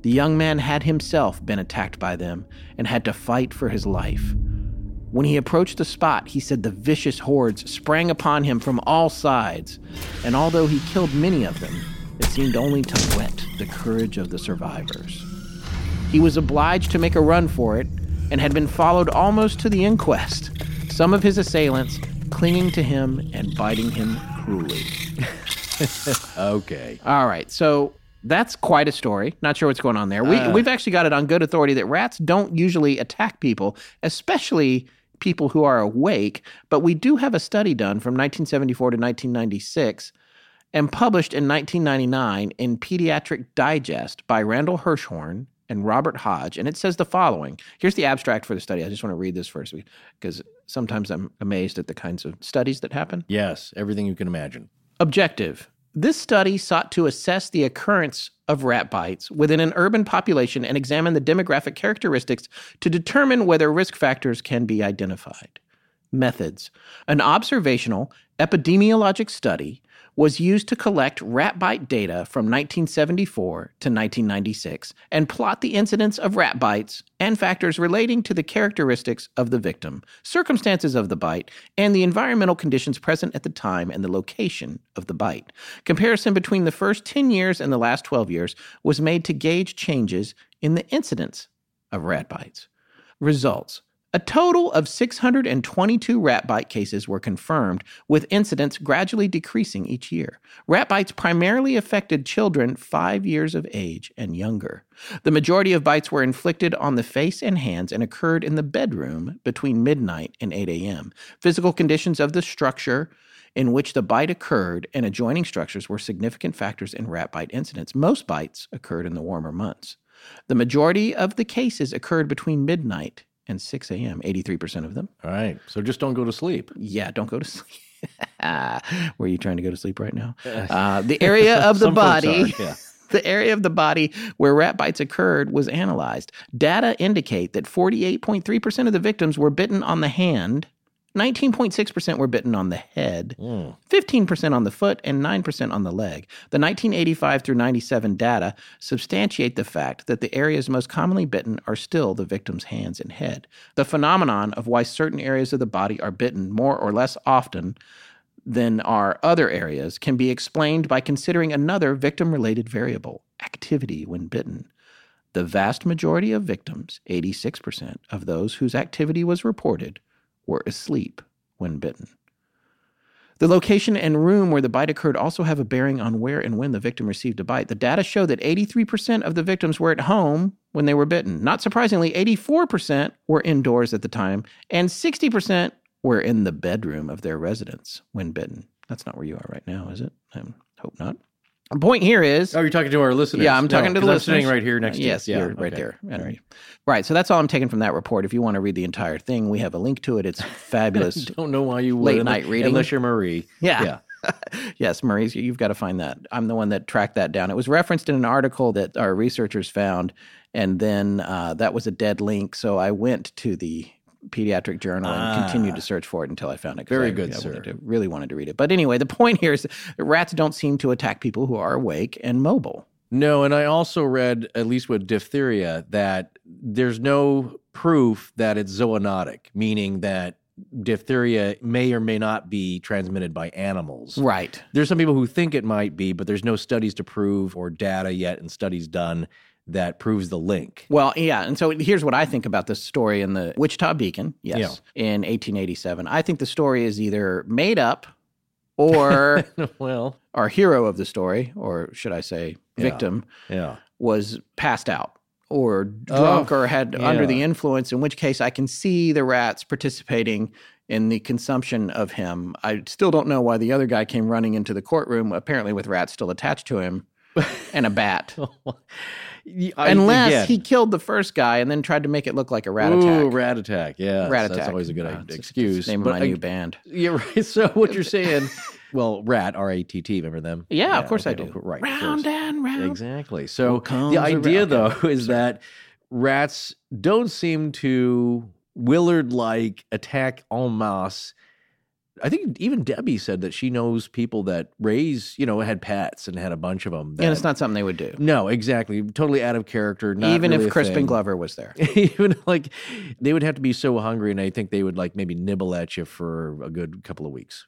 The young man had himself been attacked by them and had to fight for his life. When he approached the spot, he said the vicious hordes sprang upon him from all sides, and although he killed many of them, it seemed only to whet the courage of the survivors. He was obliged to make a run for it and had been followed almost to the inquest, some of his assailants clinging to him and biting him cruelly. Okay. All right, so that's quite a story. Not sure what's going on there. We, uh. we've actually got it on good authority that rats don't usually attack people, especially people who are awake. But we do have a study done from 1974 to 1996 and published in 1999 in Pediatric Digest by Randall Hirschhorn and Robert Hodge. And it says the following. Here's the abstract for the study. I just want to read this first because sometimes I'm amazed at the kinds of studies that happen. Yes, everything you can imagine. Objective. This study sought to assess the occurrence of rat bites within an urban population and examine the demographic characteristics to determine whether risk factors can be identified. Methods. An observational epidemiologic study was used to collect rat bite data from 1974 to 1996 and plot the incidence of rat bites and factors relating to the characteristics of the victim, circumstances of the bite, and the environmental conditions present at the time and the location of the bite. Comparison between the first 10 years and the last 12 years was made to gauge changes in the incidence of rat bites. Results a total of 622 rat bite cases were confirmed, with incidents gradually decreasing each year. Rat bites primarily affected children five years of age and younger. The majority of bites were inflicted on the face and hands and occurred in the bedroom between midnight and 8 a.m. Physical conditions of the structure in which the bite occurred and adjoining structures were significant factors in rat bite incidents. Most bites occurred in the warmer months. The majority of the cases occurred between midnight and 6 a.m., 83% of them. All right. So just don't go to sleep. Yeah, don't go to sleep. Were you trying to go to sleep right now? Uh, the area of the body. are, yeah. The area of the body where rat bites occurred was analyzed. Data indicate that 48.3% of the victims were bitten on the hand, 19.6% were bitten on the head, hmm. 15% on the foot, and 9% on the leg. The 1985 through 97 data substantiate the fact that the areas most commonly bitten are still the victim's hands and head. The phenomenon of why certain areas of the body are bitten more or less often than are other areas can be explained by considering another victim related variable activity when bitten. The vast majority of victims, 86% of those whose activity was reported, were asleep when bitten. The location and room where the bite occurred also have a bearing on where and when the victim received a bite. The data show that 83% of the victims were at home when they were bitten. Not surprisingly, 84% were indoors at the time, and 60% were in the bedroom of their residence when bitten. That's not where you are right now, is it? I hope not. The point here is Oh, you're talking to our listeners. yeah, I'm talking No, to the I'm sitting right here next to you. yes, Yeah, you're right okay. there. All right. right. So that's all I'm taking from that report. If you want to read the entire thing, we have a link to it. It's fabulous. Don't know why you would. Late unless- night reading. Unless you're Marie. Yeah. Yeah. yes, Maurice, you've got to find that. I'm the one that tracked that down. It was referenced in an article that our researchers found, and then uh, that was a dead link. So I went to the pediatric journal and continued to ah. search for it until I found it. Very I- good, I sir. wanted to- really wanted to read it. But anyway, the point here is that rats don't seem to attack people who are awake and mobile. No, and I also read, at least with diphtheria, that there's no proof that it's zoonotic, meaning that diphtheria may or may not be transmitted by animals. Right. There's some people who think it might be, but there's no studies to prove or data yet and studies done that proves the link. Well, yeah. And so here's what I think about this story in the Wichita Beacon, yes, in 1887. I think the story is either made up or well, our hero of the story, or should I say victim, yeah. was passed out or drunk oh, or had under the influence, in which case I can see the rats participating in the consumption of him. I still don't know why the other guy came running into the courtroom, apparently with rats still attached to him and a bat. Unless again, he killed the first guy and then tried to make it look like a rat attack. Ooh, rat attack. Yeah, rat attack. that's always a good Uh, excuse. It's name But of my I- new band. Yeah, right. So what you're saying? well, rat, R A T T. Remember them? Yeah, of course I do. okay, Right. Round and round. Exactly. So the idea, okay, though, is that rats don't seem to Willard-like attack en masse. I think even Debbie said that she knows people that raise, you know, had pets and had a bunch of them. That, And it's not something they would do. No, exactly. Totally out of character. Not Even really if Crispin thing. Glover was there. even like they would have to be so hungry, and I think they would like maybe nibble at you for a good couple of weeks.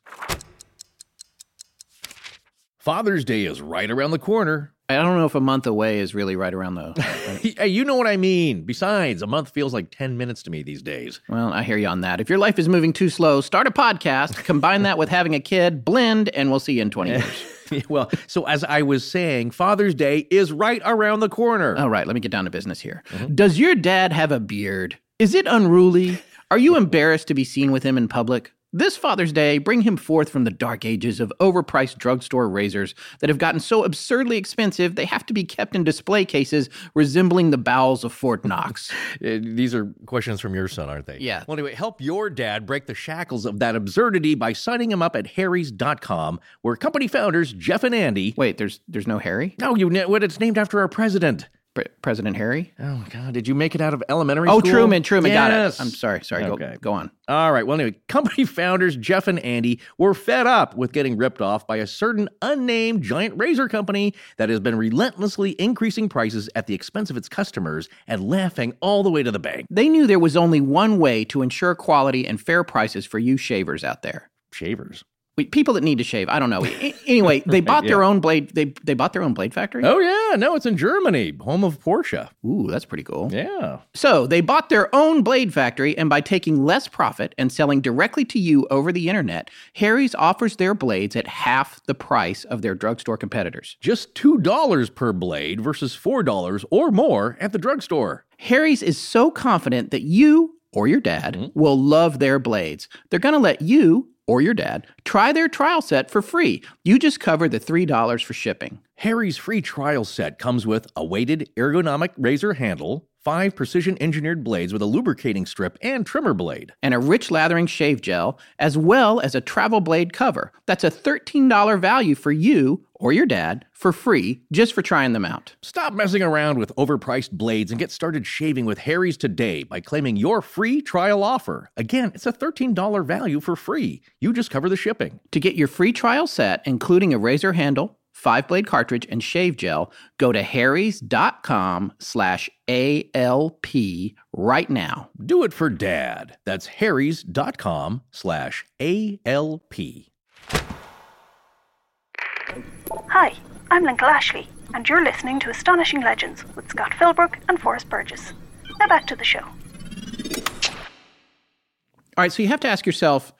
Father's Day is right around the corner. I don't know if a month away is really right around the. Hey, you know what I mean. Besides, a month feels like 10 minutes to me these days. Well, I hear you on that. If your life is moving too slow, start a podcast, combine that with having a kid, blend, and we'll see you in 20 years. well, so as I was saying, Father's Day is right around the corner. All right, let me get down to business here. Mm-hmm. Does your dad have a beard? Is it unruly? Are you embarrassed to be seen with him in public? This Father's Day, bring him forth from the dark ages of overpriced drugstore razors that have gotten so absurdly expensive they have to be kept in display cases resembling the bowels of Fort Knox. Uh, these are questions from your son, aren't they? Yeah. Well, anyway, help your dad break the shackles of that absurdity by signing him up at harrys.com, where company founders Jeff and Andy. Wait, there's there's no Harry? No, you know what? It's named after our president. Pre- President Harry. Oh my God! Did you make it out of elementary Oh, school? Truman, Truman, got it. Yes. I'm sorry, sorry. Okay. Go, go on. All right. Well, anyway, company founders Jeff and Andy were fed up with getting ripped off by a certain unnamed giant razor company that has been relentlessly increasing prices at the expense of its customers and laughing all the way to the bank. They knew there was only one way to ensure quality and fair prices for you shavers out there. Shavers. Wait, people that need to shave. I don't know. Anyway, they bought their own blade. They they bought their own blade factory. Oh yeah, no, it's in Germany, home of Porsche. Ooh, that's pretty cool. Yeah. So they bought their own blade factory, and by taking less profit and selling directly to you over the internet, Harry's offers their blades at half the price of their drugstore competitors. Just two dollars per blade versus four dollars or more at the drugstore. Harry's is so confident that you or your dad mm-hmm. will love their blades. They're going to let you or your dad try their trial set for free. You just cover the $3 for shipping. Harry's free trial set comes with a weighted ergonomic razor handle, five precision engineered blades with a lubricating strip and trimmer blade. and a rich lathering shave gel, as well as a travel blade cover. That's a $13 value for you or your dad for free just for trying them out. Stop messing around with overpriced blades and get started shaving with Harry's today by claiming your free trial offer. Again, it's a $13 value for free. You just cover the shipping. To get your free trial set, including a razor handle, five blade cartridge, and shave gel, go to harrys.com slash ALP right now. Do it for dad. That's harrys.com slash ALP. Hi, I'm Lincoln Ashley, and you're listening to Astonishing Legends with Scott Philbrook and Forrest Burgess. Now back to the show. All right, so you have to ask yourself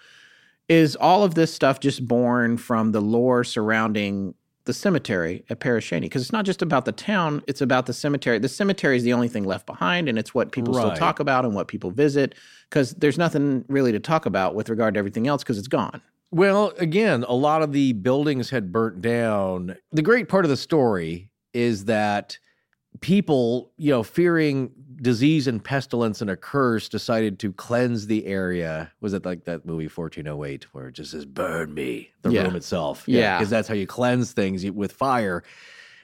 is all of this stuff just born from the lore surrounding the cemetery at Pere Cheney? Because it's not just about the town, it's about the cemetery. The cemetery is the only thing left behind, and it's what people still talk about and what people visit, because there's nothing really to talk about with regard to everything else because it's gone. Well, again, a lot of the buildings had burnt down. The great part of the story is that people, you know, fearing disease and pestilence and a curse, decided to cleanse the area. Was it like that movie 1408 where it just says, burn me, the Yeah. room itself? Yeah. Because that's how you cleanse things with fire.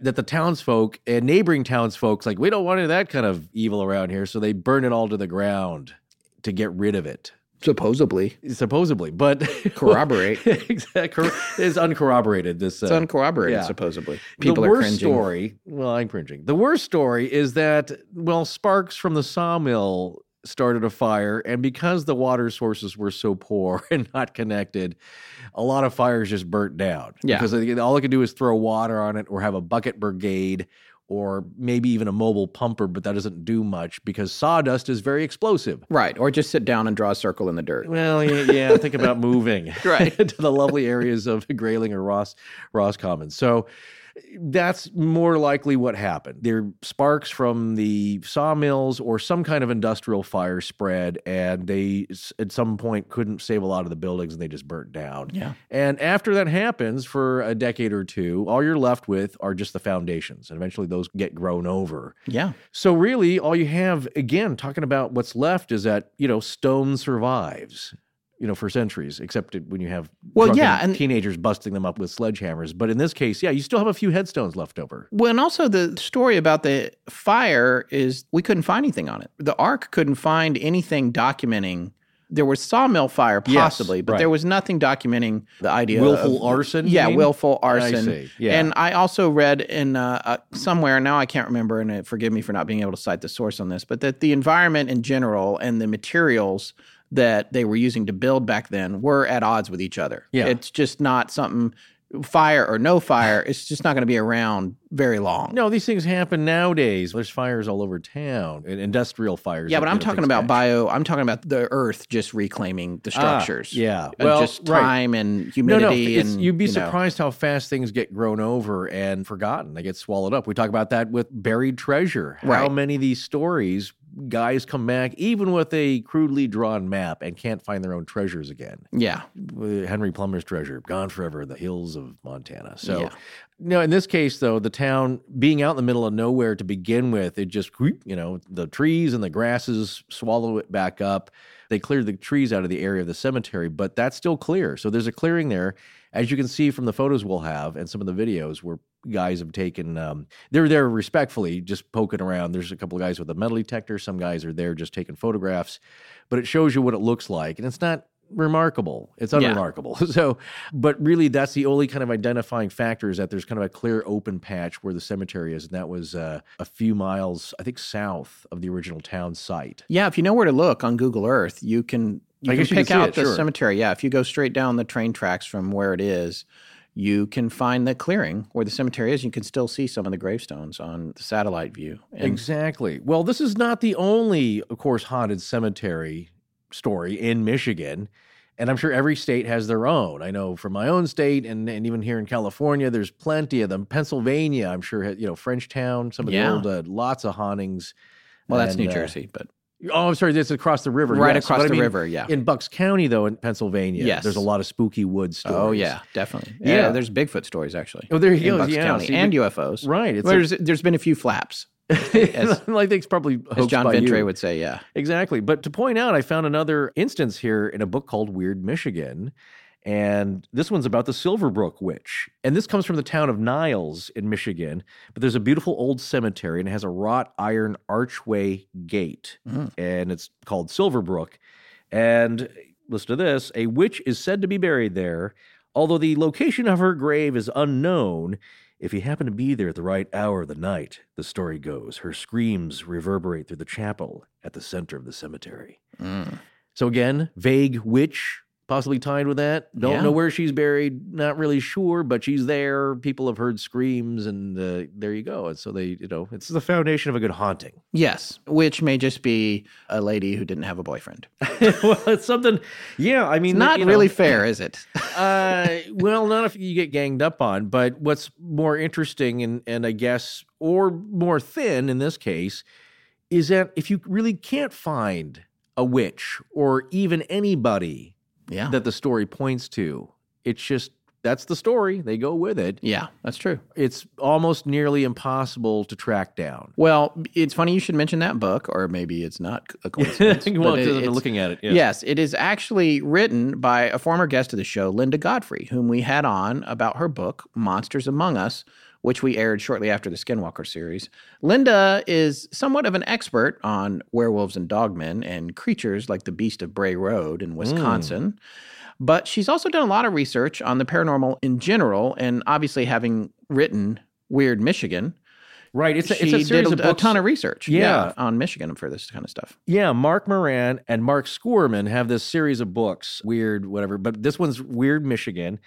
That the townsfolk and neighboring townsfolk's like, we don't want any of that kind of evil around here. So they burn it all to the ground to get rid of it Supposedly. supposedly, but Corroborate. exactly, it's uncorroborated. This It's uh, uncorroborated, yeah. supposedly. People the are worst cringing. story. Well, I'm cringing. The worst story is that well, sparks from the sawmill started a fire, and because the water sources were so poor and not connected, a lot of fires just burnt down. Yeah. because all they could do is throw water on it, or have a bucket brigade. Or maybe even a mobile pumper, but that doesn't do much because sawdust is very explosive. Right. Or just sit down and draw a circle in the dirt. Well, yeah, yeah think about moving Right. to the lovely areas of Grayling or Ross Ross Commons. So that's more likely what happened. There sparks from the sawmills or some kind of industrial fire spread, and they at some point couldn't save a lot of the buildings, and they just burnt down. Yeah. And after that happens for a decade or two, all you're left with are just the foundations, and eventually those get grown over. Yeah. So really, all you have again talking about what's left is that you know stone survives, you know, for centuries, except when you have Well, yeah, and- teenagers busting them up with sledgehammers. But in this case, yeah, you still have a few headstones left over. Well, and also the story about the fire is we couldn't find anything on it. The Ark couldn't find anything documenting. There was sawmill fire Yes, possibly, but right. there was nothing documenting the idea of Willful of arson, Yeah, willful arson. yeah. And I also read in uh, uh, somewhere now I can't remember, and uh, forgive me for not being able to cite the source on this, but that the environment in general and the materials that they were using to build back then were at odds with each other. Yeah. it's just not something fire or no fire. It's just not going to be around very long. No, these things happen nowadays. There's fires all over town, industrial fires. Yeah, but I'm talking about bio. I'm talking about the Earth just reclaiming the Ah, structures. yeah. Uh, Well, just right. time and humidity. no, it's, and you'd be you know. surprised how fast things get grown over and forgotten. They get swallowed up. We talk about that with buried treasure. How Right. many of these stories guys come back even with a crudely drawn map and can't find their own treasures again? Yeah, Uh, Henry Plummer's treasure, gone forever, the hills of Montana. So, Yeah. no, in this case, though, the town being out in the middle of nowhere to begin with, it just, you know, the trees and the grasses swallow it back up. They cleared the trees out of the area of the cemetery, but that's still clear. So there's a clearing there. As you can see from the photos we'll have and some of the videos where guys have taken, um, they're there respectfully, just poking around. There's a couple of guys with a metal detector. Some guys are there just taking photographs, but it shows you what it looks like. And it's not remarkable. It's Yeah. unremarkable. So, but really, that's the only kind of identifying factor is that there's kind of a clear open patch where the cemetery is, and that was uh, a few miles, I think, south of the original town site. Yeah, if you know where to look on Google Earth, you can you I can guess you can pick out it, the sure. cemetery. Yeah, if you go straight down the train tracks from where it is, you can find the clearing where the cemetery is. You can still see some of the gravestones on the satellite view. And Exactly. Well, this is not the only, of course, haunted cemetery story in Michigan. And I'm sure every state has their own. I know from my own state and, and even here in California, there's plenty of them. Pennsylvania, I'm sure, you know, Frenchtown, some of Yeah. the old, uh, lots of hauntings. well, that's And, New uh, Jersey, but Oh, I'm sorry, that's across the river. right yes. across But I the mean, river. Yeah. In Bucks County, though, in Pennsylvania, Yes. there's a lot of spooky wood stories. oh yeah, definitely. Yeah. Yeah, there's Bigfoot stories actually. Oh, there you in go. Bucks yeah, County and UFOs. Right. Well, a- there's there's been a few flaps, as- I think it's probably as John by you. Ventre would say. Yeah. Exactly. But to point out, I found another instance here in a book called Weird Michigan. And this one's about the Silverbrook Witch. And this comes from the town of Niles in Michigan. But there's a beautiful old cemetery and it has a wrought iron archway gate. Mm. And it's called Silverbrook. And listen to this a witch is said to be buried there, although the location of her grave is unknown. If you happen to be there at the right hour of the night, the story goes, her screams reverberate through the chapel at the center of the cemetery. Mm. So again, vague witch possibly tied with that. Don't Yeah. know where she's buried. Not really sure, but she's there. People have heard screams, and uh, there you go. And so they, you know, it's the foundation of a good haunting. Yes, which may just be a lady who didn't have a boyfriend. well, it's something. Yeah, I mean, Not you know, really fair, is it? uh, well, not if you get ganged up on. But what's more interesting, and and I guess, or more thin in this case, is that if you really can't find a witch or even anybody Yeah. that the story points to, it's just that's the story. They go with it. yeah, that's true. It's almost nearly impossible to track down. Well, it's funny you should mention that book, or maybe it's not a coincidence. well, it- because I'm it's- looking at it. Yes. Yes, it is actually written by a former guest of the show, Linda Godfrey, whom we had on about her book, Monsters Among Us, which we aired shortly after the Skinwalker series. Linda is somewhat of an expert on werewolves and dogmen and creatures like the Beast of Bray Road in Wisconsin. Hmm. But she's also done a lot of research on the paranormal in general, and obviously having written Weird Michigan, Right. It's a, it's a series did of a, a ton of research Yeah. on Michigan for this kind of stuff. Yeah, Mark Moran and Mark Sceurman have this series of books, weird, whatever, but this one's Weird Michigan.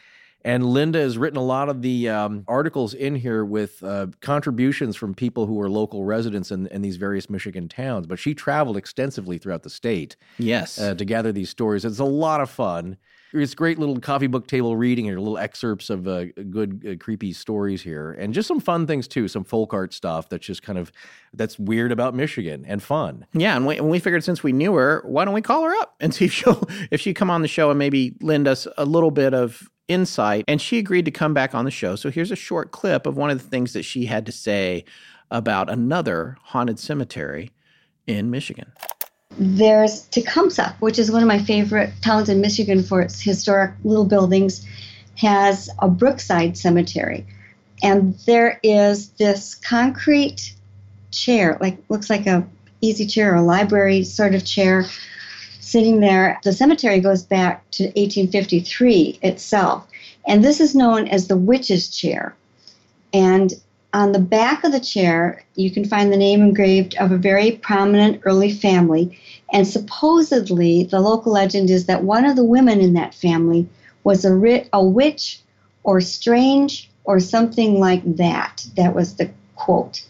And Linda has written a lot of the um, articles in here with uh, contributions from people who are local residents in, in these various Michigan towns. But she traveled extensively throughout the state Yes. uh, to gather these stories. It's a lot of fun. It's great little coffee book table reading here, little excerpts of uh, good, uh, creepy stories here, and just some fun things too. Some folk art stuff that's just kind of that's weird about Michigan and fun. Yeah, and we, and we figured since we knew her, why don't we call her up and see if she'll if she come on the show and maybe lend us a little bit of insight. And she agreed to come back on the show. So here's a short clip of one of the things that she had to say about another haunted cemetery in Michigan. There's Tecumseh, which is one of my favorite towns in Michigan for its historic little buildings, has a Brookside Cemetery. And there is this concrete chair, like looks like a easy chair, or a library sort of chair, sitting there. The cemetery goes back to 1853 itself. And this is known as the witch's chair. And on the back of the chair, you can find the name engraved of a very prominent early family. And supposedly, the local legend is that one of the women in that family was a, ri- a witch or strange or something like that. That was the quote.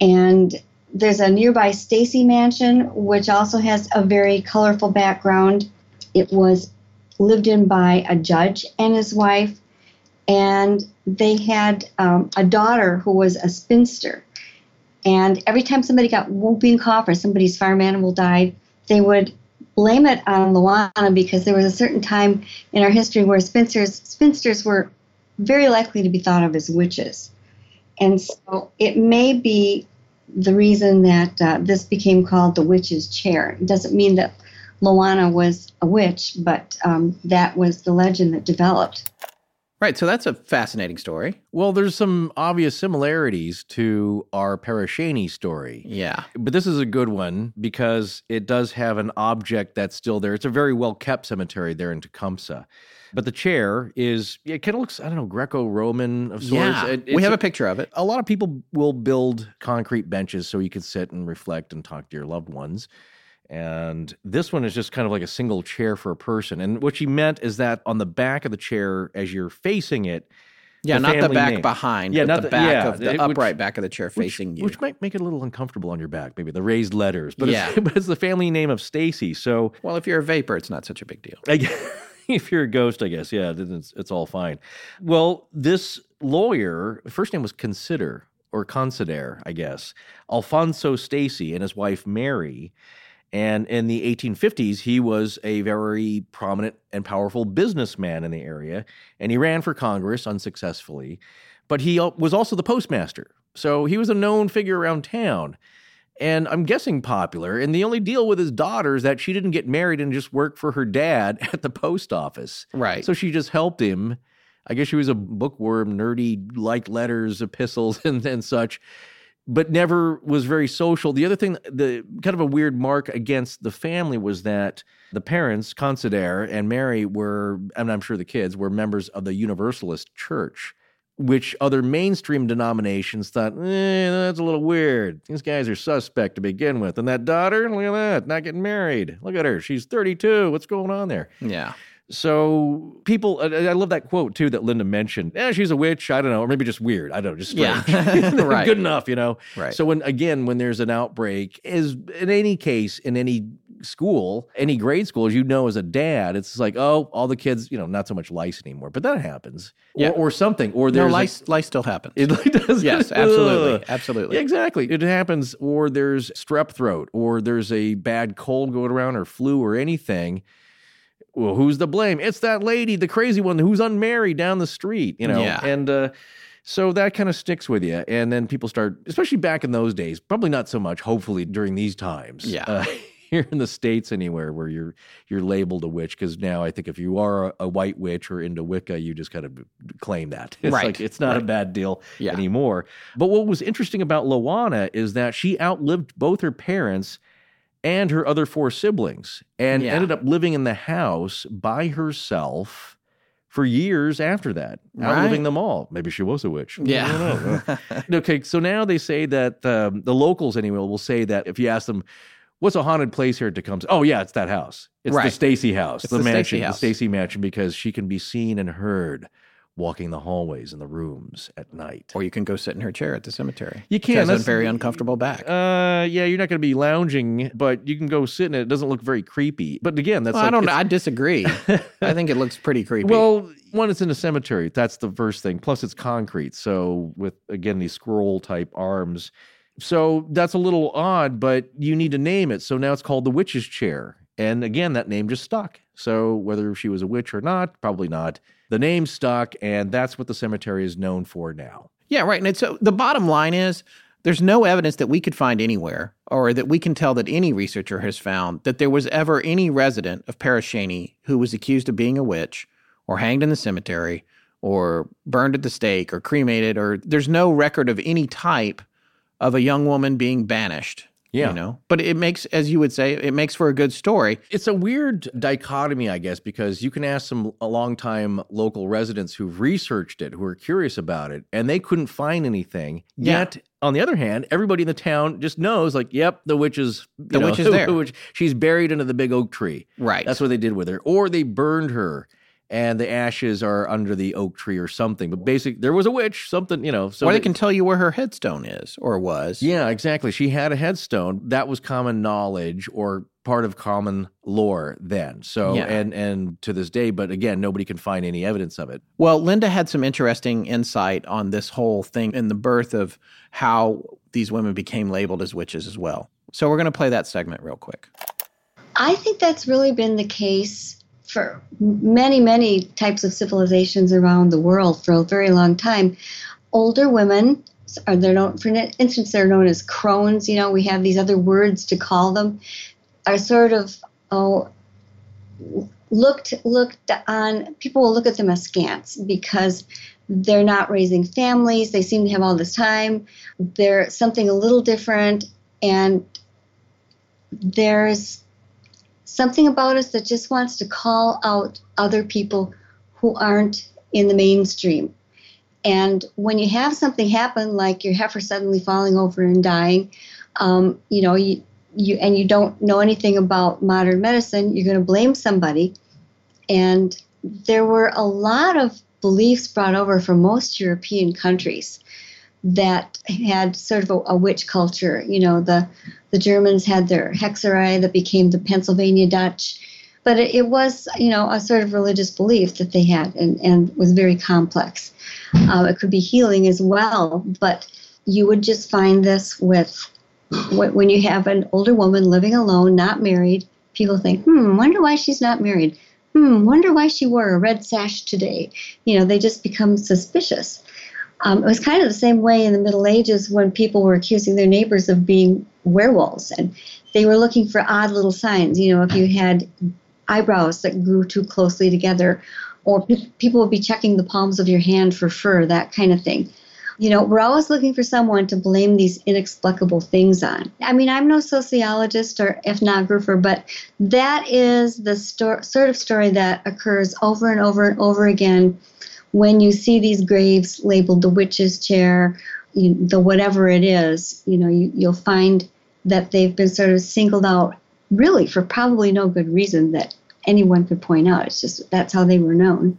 And there's a nearby Stacy Mansion, which also has a very colorful background. It was lived in by a judge and his wife, and they had um, a daughter who was a spinster. And every time somebody got whooping cough or somebody's farm animal died, they would blame it on Luana because there was a certain time in our history where spinsters spinsters were very likely to be thought of as witches. And so it may be the reason that uh, this became called the witch's chair. It doesn't mean that Loana was a witch, but um, that was the legend that developed. Right. So that's a fascinating story. Well, there's some obvious similarities to our Pere Cheney story. Yeah. But this is a good one because it does have an object that's still there. It's a very well kept cemetery there in Tecumseh. But the chair is, it kind of looks, I don't know, Greco Roman of sorts. Yeah. It- we have a- a picture of it. a lot of people will build concrete benches so you can sit and reflect and talk to your loved ones. And this one is just kind of like a single chair for a person. And what she meant is that on the back of the chair, as you're facing it, Yeah, the not the back name. behind, Yeah, but not the the- back yeah, of the it- which- upright back of the chair which, facing you. which might make it a little uncomfortable on your back, maybe the raised letters. But, Yeah. it's, but it's the family name of Stacy. So well, if you're a vapor, it's not such a big deal. I guess, if you're a ghost, I guess, yeah, then it's, it's all fine. Well, this lawyer, first name was Consider or Consider, I guess, Alfonso Stacy and his wife Mary. And in the 1850s, he was a very prominent and powerful businessman in the area, and he ran for Congress unsuccessfully. But he was also the postmaster, so he was a known figure around town and I'm guessing popular. And the only deal with his daughter is that she didn't get married and just work for her dad at the post office. Right. So she just helped him. I guess she was a bookworm, nerdy, liked letters, epistles, and, and such, but never was very social. The other thing, the kind of a weird mark against the family was that the parents, Considere and Mary, were, and I'm sure the kids, were members of the Universalist Church which other mainstream denominations thought, eh, that's a little weird. These guys are suspect to begin with. And that daughter, look at that, not getting married. Look at her. She's 32. What's going on there? yeah. So people, I love that quote too that Linda mentioned. Yeah, she's a witch. I don't know, or maybe just weird. I don't know, just Yeah. Right. Good enough, you know. Right. So when again, when there's an outbreak, is in any case in any school, any grade school, as you know, as a dad, it's like, oh, all the kids, you know, not so much lice anymore, but that happens, Yeah. or, or something, or No, there's a- lice, lice still happens. it does. yes, absolutely. Absolutely. Yeah, exactly. It happens, or there's strep throat, or there's a bad cold going around, or flu, or anything. Well, who's to blame? It's that lady, the crazy one who's unmarried down the street, you know. Yeah. And uh, so that kind of sticks with you, and then people start, especially back in those days, probably not so much. Hopefully, during these times, Yeah. Uh, here in the states, anywhere where you're you're labeled a witch, because now I think if you are a, a white witch or into Wicca, you just kind of claim that. It's Right. like it's not a bad deal Yeah. anymore. But what was interesting about Loana is that she outlived both her parents and her other four siblings and Yeah. ended up living in the house by herself for years after that, outliving Right. them all. Maybe she was a witch. I don't Yeah. know. okay, so now they say that um, the locals, anyway, will say that if you ask them, What's a haunted place here at Tecumseh? Oh yeah, it's that house. It's the Stacy house, It's the, the mansion, house. the Stacy mansion, because she can be seen and heard walking the hallways and the rooms at night. or you can go sit in her chair at the cemetery. You She can. has a very uncomfortable back. Uh, yeah, you're not going to be lounging, but you can go sit in it. It doesn't look very creepy. But again, that's Well, I don't know. I disagree. I think it looks pretty creepy. Well, one, it's in a cemetery. That's the first thing. Plus, it's concrete. So, with again these scroll type arms, so that's a little odd. But you need to name it. So now it's called the witch's chair. And again, that name just stuck. So whether she was a witch or not, probably not. The name stuck, and that's what the cemetery is known for now. Yeah, right. And so the bottom line is there's no evidence that we could find anywhere or that we can tell that any researcher has found that there was ever any resident of Pere Cheney who was accused of being a witch or hanged in the cemetery or burned at the stake or cremated or there's no record of any type of a young woman being banished. Yeah. You know, but it makes, as you would say, it makes for a good story. It's a weird dichotomy, I guess, because you can ask some a longtime local residents who've researched it, who are curious about it, and they couldn't find anything. Yeah. Yet, on the other hand, everybody in the town just knows, like, yep, the witch is The know, witch is there. witch- she's buried under the big oak tree. Right. That's what they did with her, or they burned her. And the ashes are under the oak tree or something. But basically, there was a witch, something, you know. So or they they- can tell you where her headstone is or was. yeah, exactly. She had a headstone. That was common knowledge or part of common lore then. So Yeah. and and to this day, but again, nobody can find any evidence of it. Well, Linda had some interesting insight on this whole thing and the birth of how these women became labeled as witches as well. So we're going to play that segment real quick. I think that's really been the case for many, many types of civilizations around the world for a very long time. Older women are they're known, for instance, they're known as crones. You know, we have these other words to call them. Are sort of oh looked looked on people will look at them askance because they're not raising families they seem to have all this time they're something a little different and there's something about us that just wants to call out other people who aren't in the mainstream and when you have something happen like your heifer suddenly falling over and dying um, you know you, you and you don't know anything about modern medicine, you're going to blame somebody. And there were a lot of beliefs brought over from most European countries that had sort of a, a witch culture. You know, the the Germans had their hexerei that became the Pennsylvania Dutch, but it, it was you know a sort of religious belief that they had and, and was very complex. Uh, it could be healing as well, but you would just find this with when you have an older woman living alone, not married, people think, hmm, wonder why she's not married. Hmm, wonder why she wore a red sash today. You know, they just become suspicious. Um, it was kind of the same way in the Middle Ages when people were accusing their neighbors of being werewolves, and they were looking for odd little signs. You know, if you had eyebrows that grew too closely together, or pe- people would be checking the palms of your hand for fur, that kind of thing. You know, we're always looking for someone to blame these inexplicable things on. I mean, I'm no sociologist or ethnographer, but that is the sto- sort of story that occurs over and over and over again when you see these graves labeled the witch's chair, you, the whatever it is. You know, you, you'll find that they've been sort of singled out really for probably no good reason that anyone could point out. It's just that's how they were known.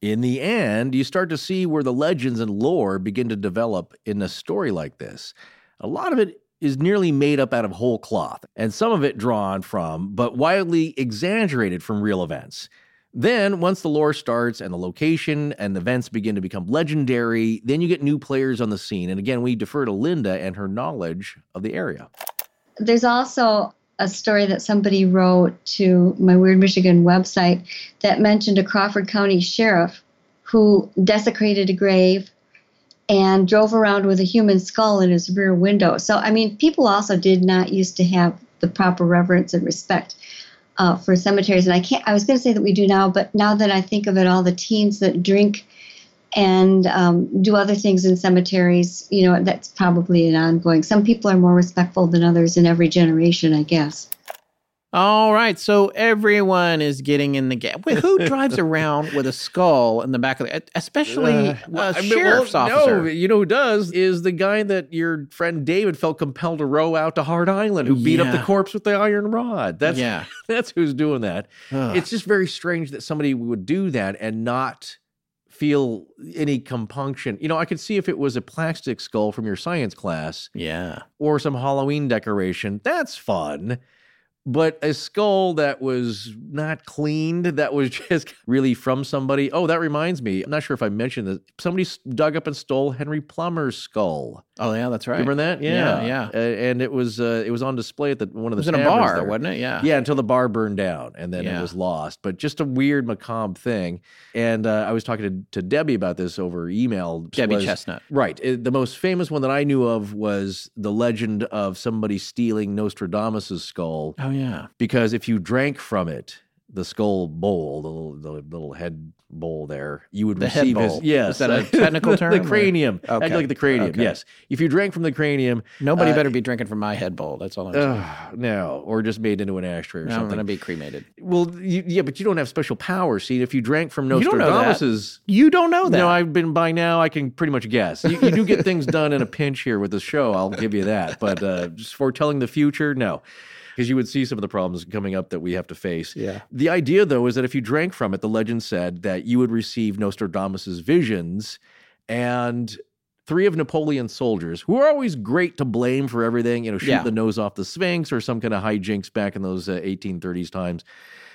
In the end, you start to see where the legends and lore begin to develop in a story like this. A lot of it is nearly made up out of whole cloth, and some of it drawn from, but wildly exaggerated from real events. Then, once the lore starts and the location and the events begin to become legendary, then you get new players on the scene. And again, we defer to Linda and her knowledge of the area. There's also a story that somebody wrote to my Weird Michigan website that mentioned a Crawford County sheriff who desecrated a grave and drove around with a human skull in his rear window. So, I mean, people also did not used to have the proper reverence and respect uh, for cemeteries. And I can't, I was going to say that we do now, but now that I think of it, all the teens that drink and um, do other things in cemeteries, you know, that's probably an ongoing. Some people are more respectful than others in every generation, I guess. All right, so everyone is getting in the game. Wait, who drives around with a skull in the back of the, especially uh, a I mean, sheriff's well, officer? No, you know who does is the guy that your friend David felt compelled to row out to Hart Island, who beat yeah. up the corpse with the iron rod. That's yeah. that's who's doing that. Ugh. It's just very strange that somebody would do that and not feel any compunction. You know, I could see if it was a plastic skull from your science class. Yeah. Or some Halloween decoration. That's fun but a skull that was not cleaned, that was just really from somebody. Oh, that reminds me. I'm not sure if I mentioned this. Somebody dug up and stole Henry Plummer's skull. Oh yeah, that's right. Remember that? Yeah, yeah. yeah. Uh, and it was uh, it was on display at the one of the. It was in a bar, there. wasn't it? Yeah. Yeah, until the bar burned down, and then yeah. it was lost. But just a weird, macabre thing. And uh, I was talking to, to Debbie about this over email. Debbie was, Chestnut. Right. It, the most famous one that I knew of was the legend of somebody stealing Nostradamus's skull. Oh yeah. Because if you drank from it, the skull bowl, the little, the little head bowl there, you would the receive head bowl. his yes, is that a technical term? the cranium, okay. like the cranium. Okay. Yes, if you drank from the cranium, nobody uh, better be drinking from my head bowl. That's all I'm saying. Uh, no, or just made into an ashtray or no, something. I'm going to be cremated. Well, you, yeah, but you don't have special powers. See, if you drank from Nostradamus's, you don't know that. No, I've been by now. I can pretty much guess. You, you do get things done in a pinch here with the show. I'll give you that. But uh, just foretelling the future, no because you would see some of the problems coming up that we have to face. Yeah. The idea, though, is that if you drank from it, the legend said that you would receive Nostradamus's visions and three of Napoleon's soldiers, who are always great to blame for everything, you know, shoot Yeah. the nose off the Sphinx or some kind of hijinks back in those uh, 1830s times.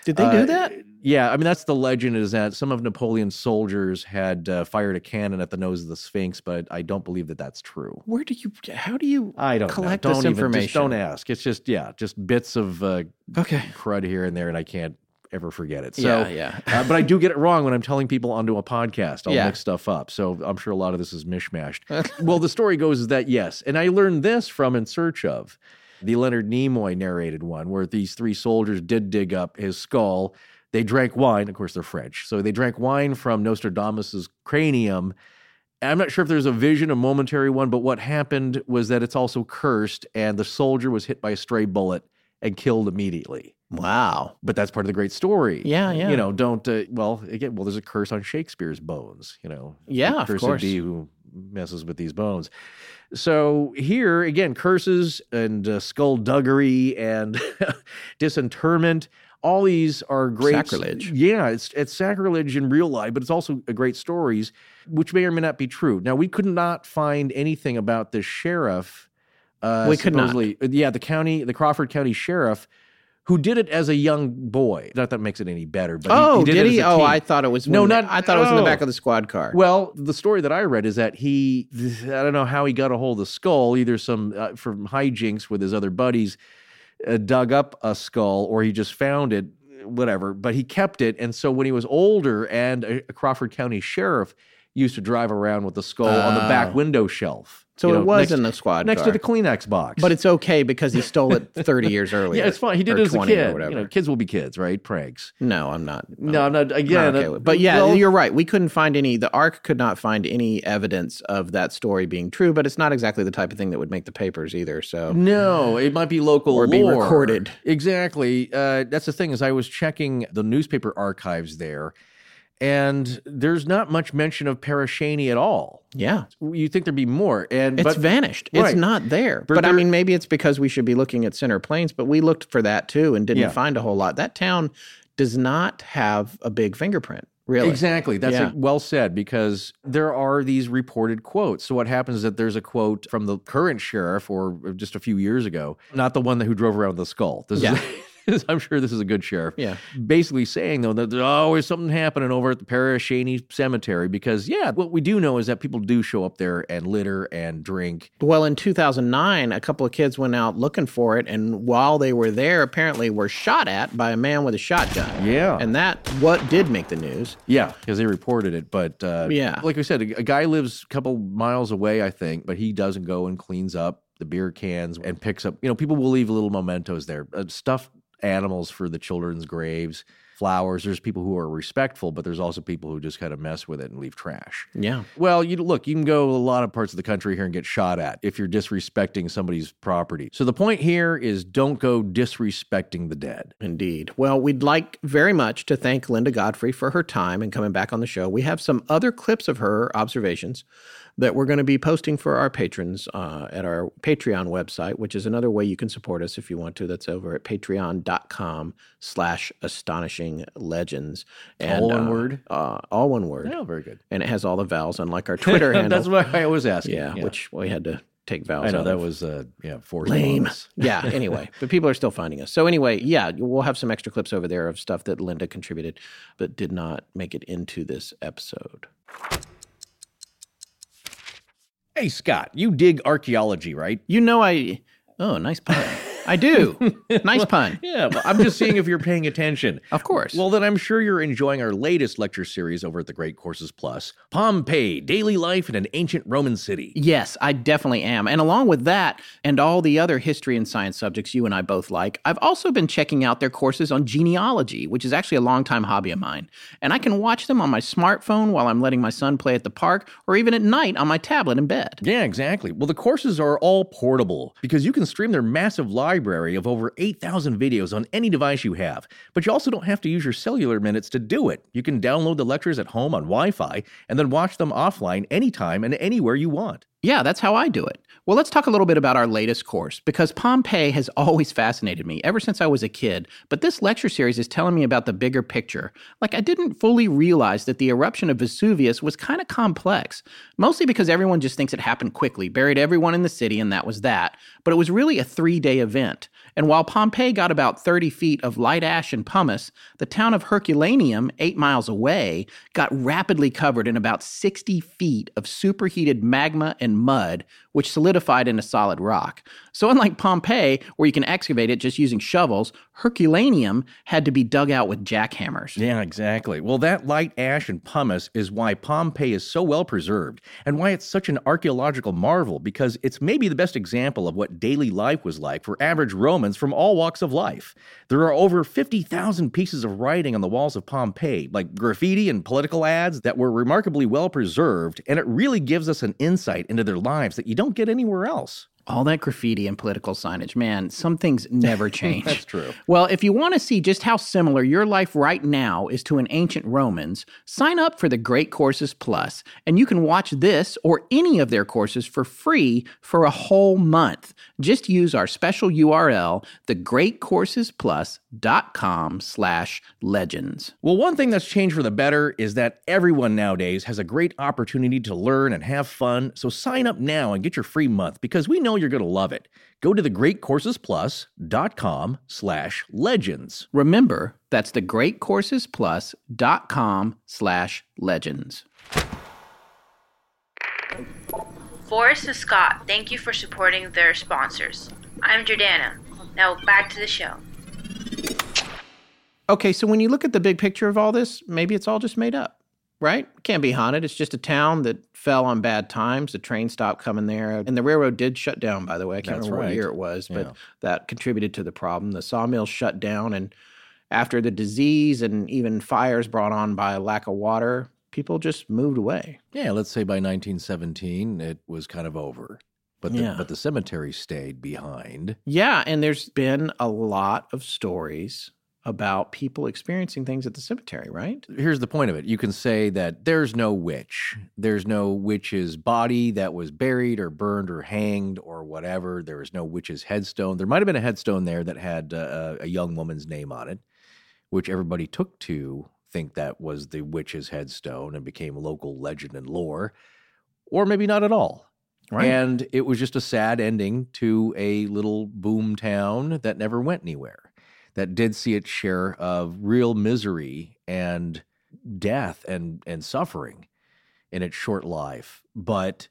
Did they Uh, do that? Yeah, I mean that's the legend is that some of Napoleon's soldiers had uh, fired a cannon at the nose of the Sphinx, but I don't believe that that's true. Where do you? How do you? I don't collect know. This even, information. Just don't ask. It's just yeah, just bits of uh, Okay. crud here and there, and I can't ever forget it. So, Yeah, uh, but I do get it wrong when I'm telling people onto a podcast. I'll Yeah. mix stuff up. So I'm sure a lot of this is mishmashed. well, the story goes is that yes, and I learned this from In Search of. The Leonard Nimoy narrated one where these three soldiers did dig up his skull. They drank wine. Of course, they're French. So they drank wine from Nostradamus's cranium. I'm not sure if there's a vision, a momentary one, but what happened was that it's also cursed, and the soldier was hit by a stray bullet and killed immediately. Wow. But that's part of the great story. Yeah, yeah. You know, don't, uh, well, again, well, there's a curse on Shakespeare's bones, you know. Yeah, of Cursed course. be who messes with these bones. So here, again, curses and uh, skullduggery and disinterment. All these are great Sacrilege. Yeah, it's it's sacrilege in real life, but it's also a great stories, which may or may not be true. Now, we could not find anything about the sheriff. Uh, We could not. supposedly- Yeah, the county, the Crawford County sheriff, who did it as a young boy. Not that makes it any better, but Oh, he, did, it he? as a Oh. I thought it was. No, not- I thought it was in the oh. back of the squad car. Well, the story that I read is that he, I don't know how he got a hold of the skull, either some uh, from hijinks with his other buddies, uh, dug up a skull, or he just found it, whatever. But he kept it, and so when he was older, and a, a Crawford County sheriff used to drive around with the skull on the back Oh. window shelf. So you it know, was next, in the squad next car. to the Kleenex box. but it's okay because he stole it 30 years earlier. yeah, it's fine. He did it as a 20 or kid. You know, kids will be kids, right? Pranks. no, I'm not. No, I'm not. Again, not okay uh, but yeah, well, you're right. We couldn't find any. The ARC could not find any evidence of that story being true. But it's not exactly the type of thing that would make the papers either. So No, it might be local Or be recorded. Exactly. Uh, that's the thing is I was checking the newspaper archives there, and there's not much mention of Pere Cheney at all. yeah, You think there'd be more, and it's but vanished. right. It's not there. But But, I mean, maybe it's because we should be looking at Center Plains. But we looked for that too and didn't Yeah. find a whole lot. That town does not have a big fingerprint. Really, Exactly. That's Yeah. well said because there are these reported quotes. So what happens is that there's a quote from the current sheriff or just a few years ago, not the one that who drove around the skull. This Yeah. is I'm sure this is a good sheriff. Yeah. Basically saying though that there's always something happening over at the Pere Cheney Cemetery because yeah, what we do know is that people do show up there and litter and drink. Well, in 2009, a couple of kids went out looking for it, and while they were there, apparently were shot at by a man with a shotgun. Yeah. and that what did make the news. Yeah, because they reported it. But uh, Yeah. like we said, a, a guy lives a couple miles away, I think, but he doesn't go and cleans up the beer cans and picks up. You know, people will leave little mementos there, uh, stuffed animals for the children's graves, flowers. There's people who are respectful, but there's also people who just kind of mess with it and leave trash. Yeah, Well, you look, you can go a lot of parts of the country here and get shot at if you're disrespecting somebody's property. So the point here is don't go disrespecting the dead. indeed. Well, we'd like very much to thank Linda Godfrey for her time and coming back on the show. We have some other clips of her observations that we're going to be posting for our patrons uh, at our Patreon website, which is another way you can support us if you want to. That's over at patreon.com slash astonishing legends. All one uh, word? Uh, all one word. Oh, very good. and it has all the vowels, unlike our Twitter handle. That's what I always ask. yeah, which we had to take vowels I know that of. was uh, yeah forced lame. yeah. Anyway, but people are still finding us. So anyway, yeah, we'll have some extra clips over there of stuff that Linda contributed, but did not make it into this episode. Hey, Scott, you dig archaeology, right? You know, I. Oh, nice pun. I do. nice pun. Yeah, but I'm just seeing if you're paying attention. Of course. Well, then I'm sure you're enjoying our latest lecture series over at the Great Courses Plus Pompeii Daily Life in an Ancient Roman City. Yes, I definitely am. And along with that, and all the other history and science subjects you and I both like, I've also been checking out their courses on genealogy, which is actually a longtime hobby of mine. And I can watch them on my smartphone while I'm letting my son play at the park, or even at night on my tablet in bed. Yeah, exactly. Well, the courses are all portable because you can stream their massive library of over 8,000 videos on any device you have. But you also don't have to use your cellular minutes to do it. You can download the lectures at home on Wi Fi and then watch them offline anytime and anywhere you want. Yeah, that's how I do it. Well, let's talk a little bit about our latest course because Pompeii has always fascinated me ever since I was a kid. But this lecture series is telling me about the bigger picture. Like, I didn't fully realize that the eruption of Vesuvius was kind of complex, mostly because everyone just thinks it happened quickly, buried everyone in the city, and that was that. But it was really a three day event. And while Pompeii got about 30 feet of light ash and pumice, the town of Herculaneum, eight miles away, got rapidly covered in about 60 feet of superheated magma and mud, which solidified into solid rock. So, unlike Pompeii, where you can excavate it just using shovels, Herculaneum had to be dug out with jackhammers. Yeah, exactly. Well, that light ash and pumice is why Pompeii is so well preserved and why it's such an archaeological marvel because it's maybe the best example of what daily life was like for average Romans from all walks of life. There are over 50,000 pieces of writing on the walls of Pompeii, like graffiti and political ads that were remarkably well preserved, and it really gives us an insight into their lives that you don't get anywhere else. All that graffiti and political signage, man, some things never change. That's true. Well, if you want to see just how similar your life right now is to an ancient Romans, sign up for the Great Courses Plus, and you can watch this or any of their courses for free for a whole month. Just use our special URL, thegreatcoursesplus.com slash legends. Well, one thing that's changed for the better is that everyone nowadays has a great opportunity to learn and have fun. So sign up now and get your free month because we know you're going to love it. Go to thegreatcoursesplus.com slash legends. Remember, that's thegreatcoursesplus.com slash legends. Forrest and Scott, thank you for supporting their sponsors. I'm Jordana. Now back to the show. Okay, so when you look at the big picture of all this, maybe it's all just made up, right? Can't be haunted. It's just a town that fell on bad times. The train stopped coming there, and the railroad did shut down. By the way, I can't That's remember what year it was, but Yeah. that contributed to the problem. The sawmill shut down, and after the disease and even fires brought on by lack of water, people just moved away. Yeah, let's say by 1917 it was kind of over. But the, Yeah. but the cemetery stayed behind. Yeah, and there's been a lot of stories about people experiencing things at the cemetery, right? Here's the point of it. You can say that there's no witch. There's no witch's body that was buried or burned or hanged or whatever. There was no witch's headstone. There might have been a headstone there that had uh, a young woman's name on it, which everybody took to think that was the witch's headstone and became local legend and lore, or maybe not at all. Right. And it was just a sad ending to a little boom town that never went anywhere, that did see its share of real misery and death and, and suffering in its short life. But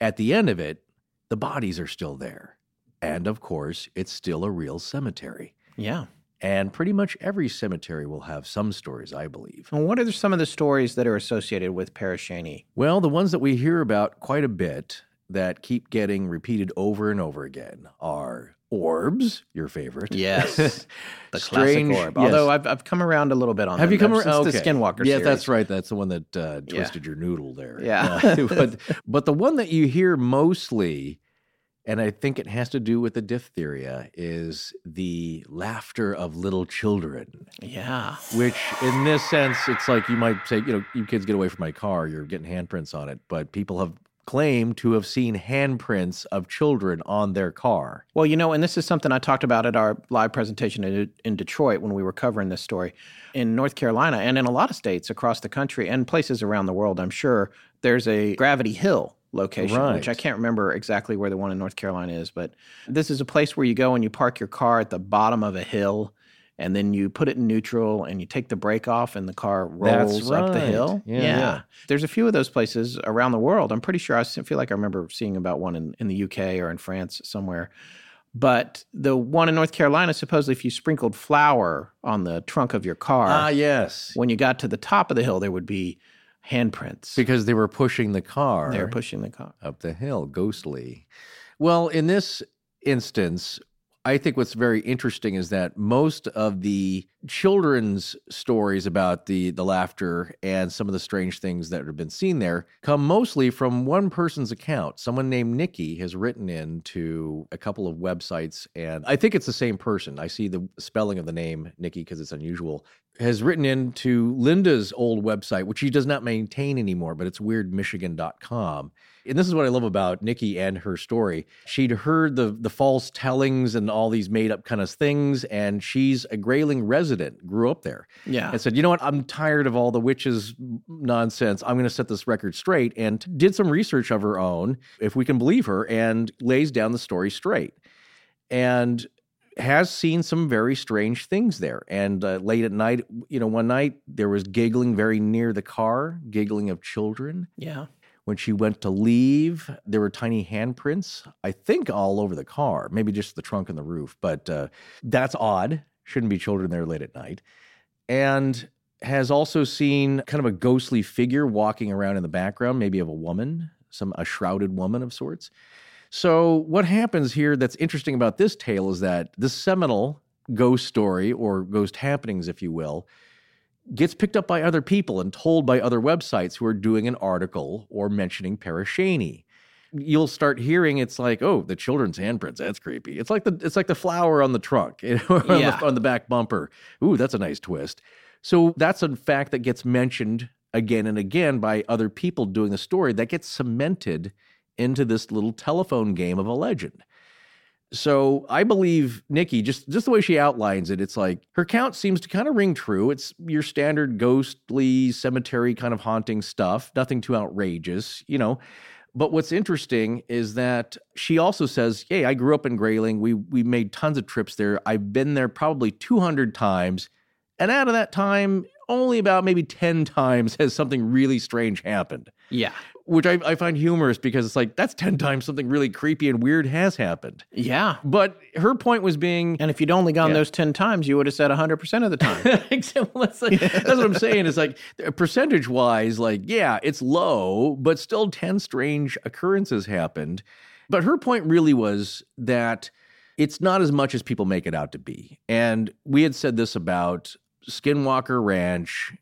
at the end of it, the bodies are still there. And of course, it's still a real cemetery. yeah. And pretty much every cemetery will have some stories, I believe. And what are some of the stories that are associated with Pere Cheney? Well, the ones that we hear about quite a bit that keep getting repeated over and over again are orbs, your favorite. Yes, the Strange- classic orb. yes. Although I've, I've come around a little bit on Have them you come around? since the Skinwalker Yeah, series. that's right. That's the one that uh, Yeah. twisted your noodle there. Yeah. Uh, but but the one that you hear mostly, and I think it has to do with the diphtheria, is the laughter of little children. Yeah. Which, in this sense, it's like you might say, you know, you kids get away from my car, you're getting handprints on it. But people have claimed to have seen handprints of children on their car. Well, you know, and this is something I talked about at our live presentation in, in Detroit when we were covering this story. In North Carolina and in a lot of states across the country and places around the world, I'm sure, there's a Gravity Hill location, which I can't remember exactly where the one in North Carolina is, but this is a place where you go and you park your car at the bottom of a hill. And then you put it in neutral and you take the brake off and the car rolls up the hill. Yeah, yeah. There's a few of those places around the world. I'm pretty sure I feel like I remember seeing about one in, in the UK or in France somewhere. But the one in North Carolina, supposedly, if you sprinkled flour on the trunk of your car, Ah, yes. when you got to the top of the hill, there would be handprints. Because they were pushing the car. they were pushing the car. up the hill, ghostly. Well, in this instance, I think what's very interesting is that most of the children's stories about the the laughter and some of the strange things that have been seen there come mostly from one person's account. Someone named Nikki has written in to a couple of websites, and I think it's the same person. I see the spelling of the name Nikki because it's unusual. Has written into Linda's old website, which she does not maintain anymore, but it's weirdmichigan.com. And this is what I love about Nikki and her story. She'd heard the the false tellings and all these made up kind of things, and she's a Grayling resident, grew up there, Yeah. and said, "You know what? I'm tired of all the witches nonsense. I'm going to set this record straight." And did some research of her own, if we can believe her, and lays down the story straight. And has seen some very strange things there. And uh, late at night, you know, one night there was giggling very near the car, giggling of children yeah. When she went to leave, there were tiny handprints, I think all over the car, maybe just the trunk and the roof, but uh, that's odd. Shouldn't be children there late at night. And has also seen kind of a ghostly figure walking around in the background, maybe of a woman, some a shrouded woman of sorts. So what happens here that's interesting about this tale is that this seminal ghost story or ghost happenings, if you will, gets picked up by other people and told by other websites who are doing an article or mentioning Pere Cheney. You'll start hearing it's like, oh, the children's handprints. That's creepy. It's like the it's like the flower on the trunk, you know, on, Yeah. the, on the back bumper. Ooh, that's a nice twist. So that's a fact that gets mentioned again and again by other people doing the story that gets cemented into this little telephone game of a legend. So I believe Nikki, just just the way she outlines it, it's like her count seems to kind of ring true. It's your standard ghostly cemetery kind of haunting stuff, nothing too outrageous, you know. But what's interesting is that she also says, "Hey, I grew up in Grayling. We we made tons of trips there. I've been there probably 200 times, and out of that time, only about maybe 10 times has something really strange happened." Yeah. Which I, I find humorous because it's like that's 10 times something really creepy and weird has happened. Yeah. But her point was being And if you'd only gone Yeah. those 10 times, you would have said 100% of the time. That's, like- that's what I'm saying. Is like percentage wise, like, yeah, it's low, but still 10 strange occurrences happened. But her point really was that it's not as much as people make it out to be. And we had said this about Skinwalker Ranch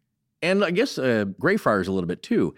and I guess uh, Greyfriars a little bit too.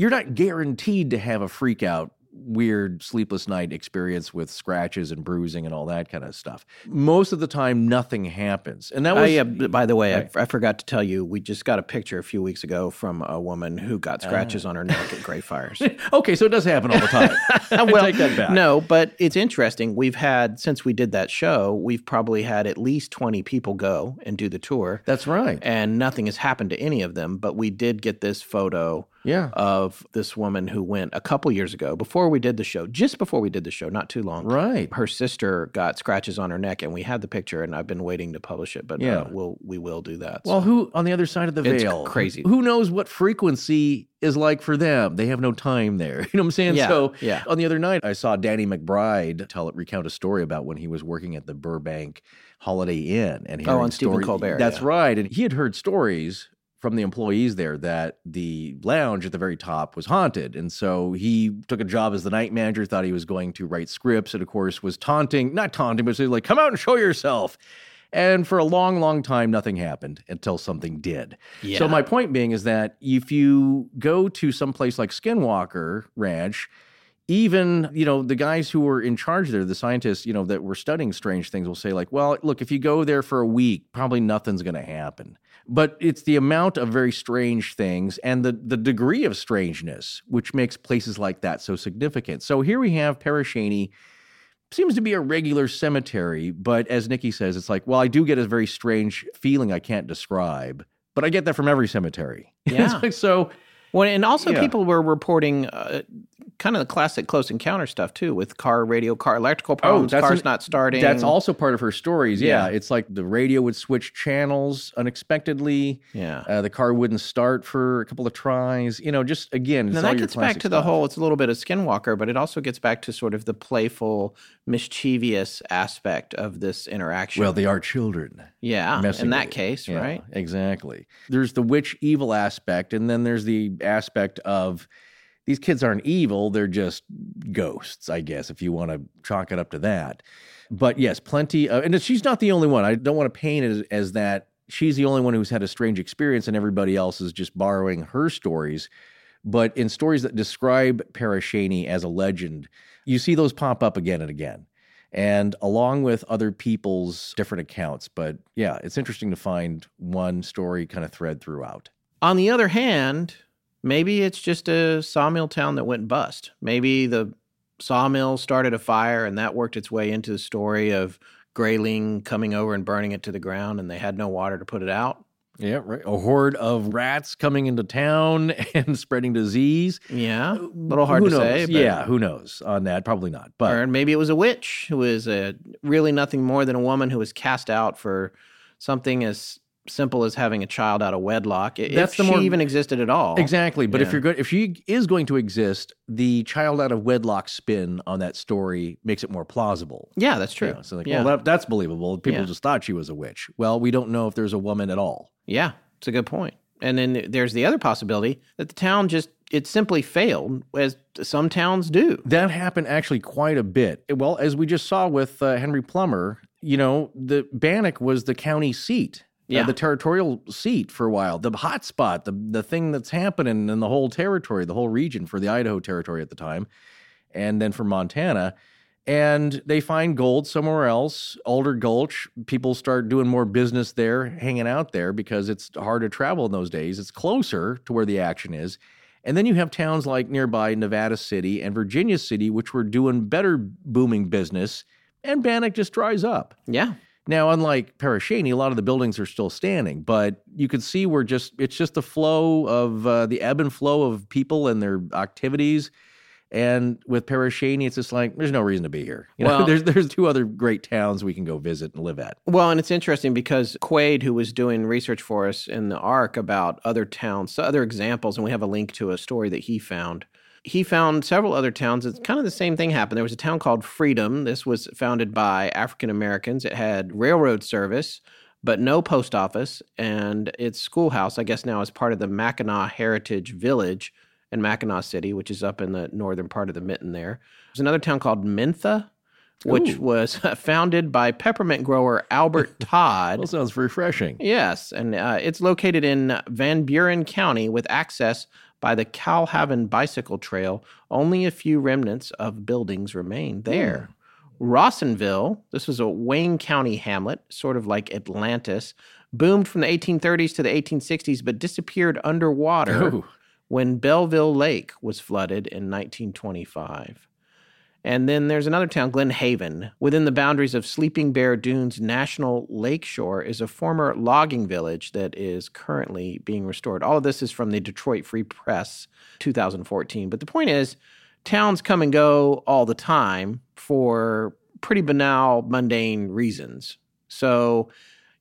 You're not guaranteed to have a freak out, weird sleepless night experience with scratches and bruising and all that kind of stuff. Most of the time, nothing happens. And that was yeah. b- By the way, Right. I, I forgot to tell you, we just got a picture a few weeks ago from a woman who got ah. scratches on her neck at Greyfriars. Okay, so it does happen all the time. I well, take that back. no, but it's interesting. We've had since we did that show, we've probably had at least twenty people go and do the tour, That's right. and nothing has happened to any of them. But we did get this photo Yeah. of this woman who went a couple years ago before we did the show, just before we did the show, not too long. Right. Her sister got scratches on her neck, and we had the picture, and I've been waiting to publish it, but Yeah. uh, we'll we will do that. Well, who on the other side of the It's veil? crazy. Who knows what frequency is like for them? They have no time there. You know what I'm saying? Yeah, So, yeah. on the other night, I saw Danny McBride tell it recount a story about when he was working at the Burbank Holiday Inn, and Oh, on Stephen Colbert, That's yeah. right, and he had heard stories from the employees there that the lounge at the very top was haunted. And so he took a job as the night manager, thought he was going to write scripts, and of course was taunting, not taunting, but saying like, come out and show yourself. And for a long, long time, nothing happened until something did. Yeah. So my point being is that if you go to some place like Skinwalker Ranch, even you know the guys who were in charge there, the scientists, you know that were studying strange things, will say like, well, look, if you go there for a week, probably nothing's going to happen. But it's the amount of very strange things and the the degree of strangeness which makes places like that so significant. So here we have Pere Cheney seems to be a regular cemetery, but as Nikki says, it's like, well, I do get a very strange feeling I can't describe, but I get that from every cemetery. Yeah. Like, so Well, and also Yeah. people were reporting uh, kind of the classic close encounter stuff too, with car radio, car electrical problems, that's cars an- not starting. that's also part of her stories. Yeah. Yeah. It's like the radio would switch channels unexpectedly. Yeah. Uh, the car wouldn't start for a couple of tries. You know, just again, it's Now that gets back to the whole. It's a little bit of Skinwalker, but it also gets back to sort of the playful, mischievous aspect of this interaction. Well, they are children. yeah, in that case, Yeah, right? Exactly. There's the witch evil aspect, and then there's the aspect of these kids aren't evil, they're just ghosts, I guess, if you want to chalk it up to that. But yes, plenty of, and she's not the only one. I don't want to paint it as, as that she's the only one who's had a strange experience and everybody else is just borrowing her stories. But in stories that describe Pere Cheney as a legend, you see those pop up again and again and along with other people's different accounts. But yeah, it's interesting to find one story kind of thread throughout. On the other hand, maybe it's just a sawmill town that went bust. Maybe the sawmill started a fire and that worked its way into the story of Grayling coming over and burning it to the ground and they had no water to put it out. Yeah, right. A horde of rats coming into town and spreading disease. Yeah, a little hard Who to knows? say. but- Yeah, who knows on that? Probably not. But or maybe it was a witch who was a, really nothing more than a woman who was cast out for something as simple as having a child out of wedlock. i- That's if the she more- even existed at all. Exactly. But if you're good, if she is going to exist, the child out of wedlock spin on that story makes it more plausible. Yeah, that's true. You know, so like, yeah. well, that, that's believable. People Yeah. just thought she was a witch. Well, we don't know if there's a woman at all. Yeah, it's a good point. And then there's the other possibility that the town just it simply failed, as some towns do. That happened actually quite a bit. Well, as we just saw with uh, Henry Plummer, you know, the Bannack was the county seat. Uh, Yeah. the territorial seat for a while, the hot spot, the the thing that's happening in the whole territory, the whole region for the Idaho territory at the time, and then for Montana. And they find gold somewhere else, Alder Gulch. People start doing more business there, hanging out there because it's hard to travel in those days. It's closer to where the action is. And then you have towns like nearby Nevada City and Virginia City, which were doing better booming business, and Bannack just dries up. Yeah. Now, unlike Pere Cheney, a lot of the buildings are still standing, but you can see we're just, it's just the flow of uh, the ebb and flow of people and their activities. And with Pere Cheney, it's just like, there's no reason to be here. You know, Well- there's, there's two other great towns we can go visit and live at. Well, and it's interesting because Quaid, who was doing research for us in the ARC about other towns, other examples, and we have a link to a story that he found. He found several other towns. It's kind of the same thing happened. There was a town called Freedom. This was founded by African Americans. It had railroad service, but no post office. And its schoolhouse, I guess now is part of the Mackinac Heritage Village in Mackinaw City, which is up in the northern part of the mitten there. There's another town called Mentha, which Ooh. was founded by peppermint grower Albert Todd. That sounds refreshing. Yes, and uh, it's located in Van Buren County with access by the Kal-Haven Bicycle Trail. Only a few remnants of buildings remain there. Hmm. Rawsonville, this was a Wayne County hamlet, sort of like Atlantis, boomed from the 1830s to the 1860s, but disappeared underwater Ooh. when Belleville Lake was flooded in 1925. And then there's another town, Glen Haven. Within the boundaries of Sleeping Bear Dunes National Lakeshore is a former logging village that is currently being restored. All of this is from the Detroit Free Press 2014. But the point is, towns come and go all the time for pretty banal, mundane reasons. So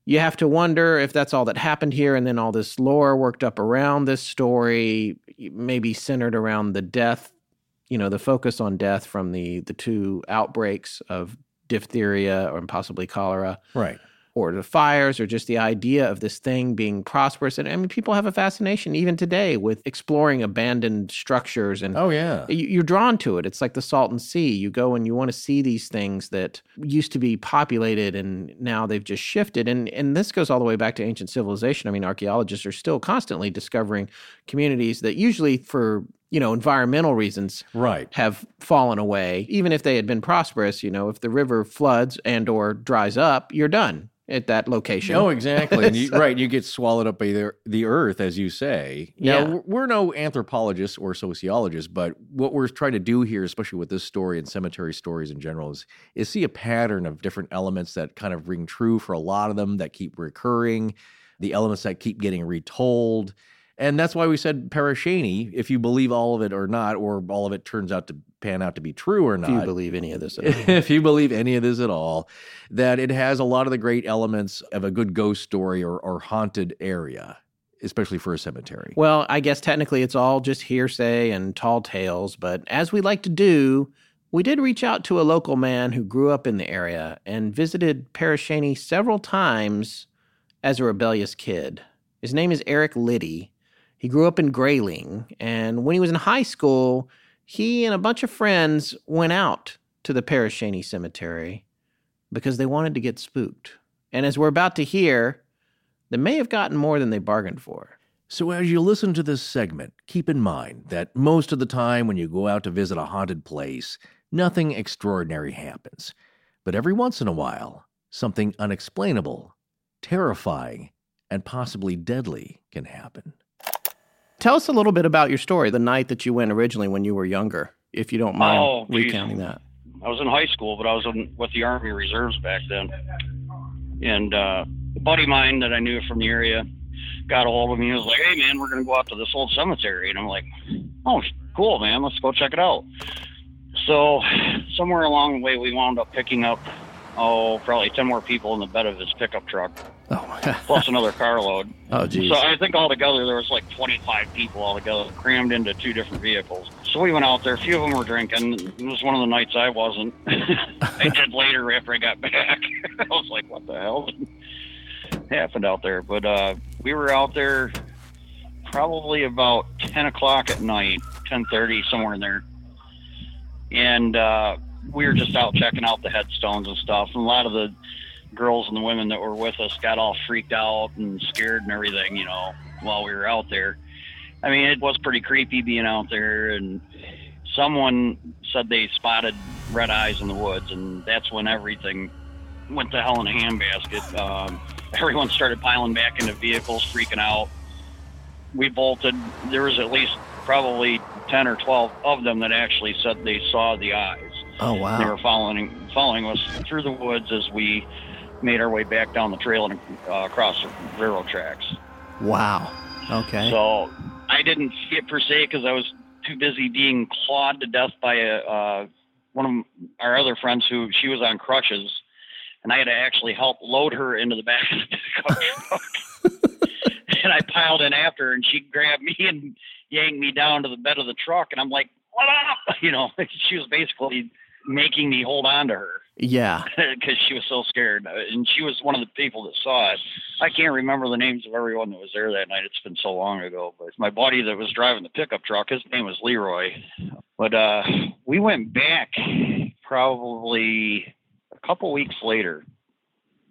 you have to wonder if that's all that happened here, and then all this lore worked up around this story, maybe centered around the death, you know, the focus on death from the the two outbreaks of diphtheria or possibly cholera, Right. or the fires, or just the idea of this thing being prosperous. And I mean, people have a fascination even today with exploring abandoned structures and Oh, yeah. you- you're drawn to it. It's like the Salton Sea. You go and you want to see these things that used to be populated and now they've just shifted. And and this goes all the way back to ancient civilization. I mean, archaeologists are still constantly discovering communities that usually for you know environmental reasons Right. have fallen away. Even if they had been prosperous, you know, if the river floods and or dries up, you're done at that location. Oh, exactly. You, right, you get swallowed up by the, the earth, as you say. Now, Yeah. we're- we're no anthropologists or sociologists, but what we're trying to do here, especially with this story and cemetery stories in general, is, is see a pattern of different elements that kind of ring true for a lot of them that keep recurring, the elements that keep getting retold. And that's why we said Pere Cheney, if you believe all of it or not, or all of it turns out to pan out to be true or not if you believe any of this. At all. if you believe any of this at all, that it has a lot of the great elements of a good ghost story or, or haunted area, especially for a cemetery. Well, I guess technically it's all just hearsay and tall tales, but as we like to do, we did reach out to a local man who grew up in the area and visited Pere Cheney several times as a rebellious kid. His name is Eric Liddy. He grew up in Grayling, and when he was in high school, he and a bunch of friends went out to the Pere Cheney Cemetery because they wanted to get spooked. And as we're about to hear, they may have gotten more than they bargained for. So, as you listen to this segment, keep in mind that most of the time when you go out to visit a haunted place, nothing extraordinary happens. But every once in a while, something unexplainable, terrifying, and possibly deadly can happen. Tell us a little bit about your story, the night that you went originally when you were younger, if you don't mind Oh, geez. recounting that. I was in high school, but I was in, with the Army Reserves back then. And uh, a buddy of mine that I knew from the area got a hold of me. He was like, "Hey, man, we're gonna go out to this old cemetery." And I'm like, "Oh, cool, man. Let's go check it out." So somewhere along the way, we wound up picking up oh, probably ten more people in the bed of his pickup truck. Oh, plus another carload. Oh, geez. So I think altogether there was like 25 people altogether crammed into two different vehicles. So we went out there. A few of them were drinking. It was one of the nights I wasn't. I did later after I got back. I was like, what the hell happened out there? But uh, we were out there probably about 10 o'clock at night, 10:30 somewhere in there, and uh, we were just out checking out the headstones and stuff. And a lot of the girls and the women that were with us got all freaked out and scared and everything, you know, while we were out there. I mean, it was pretty creepy being out there, and someone said they spotted red eyes in the woods, and that's when everything went to hell in a handbasket. Um, everyone started piling back into vehicles, freaking out. We bolted. There was at least probably 10 or 12 of them that actually said they saw the eyes. Oh, wow. They were following following us through the woods as we made our way back down the trail and uh, across the railroad tracks. Wow. Okay. So I didn't see it per se because I was too busy being clawed to death by a, uh, one of our other friends who she was on crutches, and I had to actually help load her into the back of the pickup truck. and I piled in after her, and she grabbed me and yanked me down to the bed of the truck, and I'm like, "What up?" You know, she was basically making me hold on to her yeah. because she was so scared. And she was one of the people that saw it. I can't remember the names of everyone that was there that night. It's been so long ago. But my buddy that was driving the pickup truck, his name was Leroy. But uh, we went back probably a couple weeks later,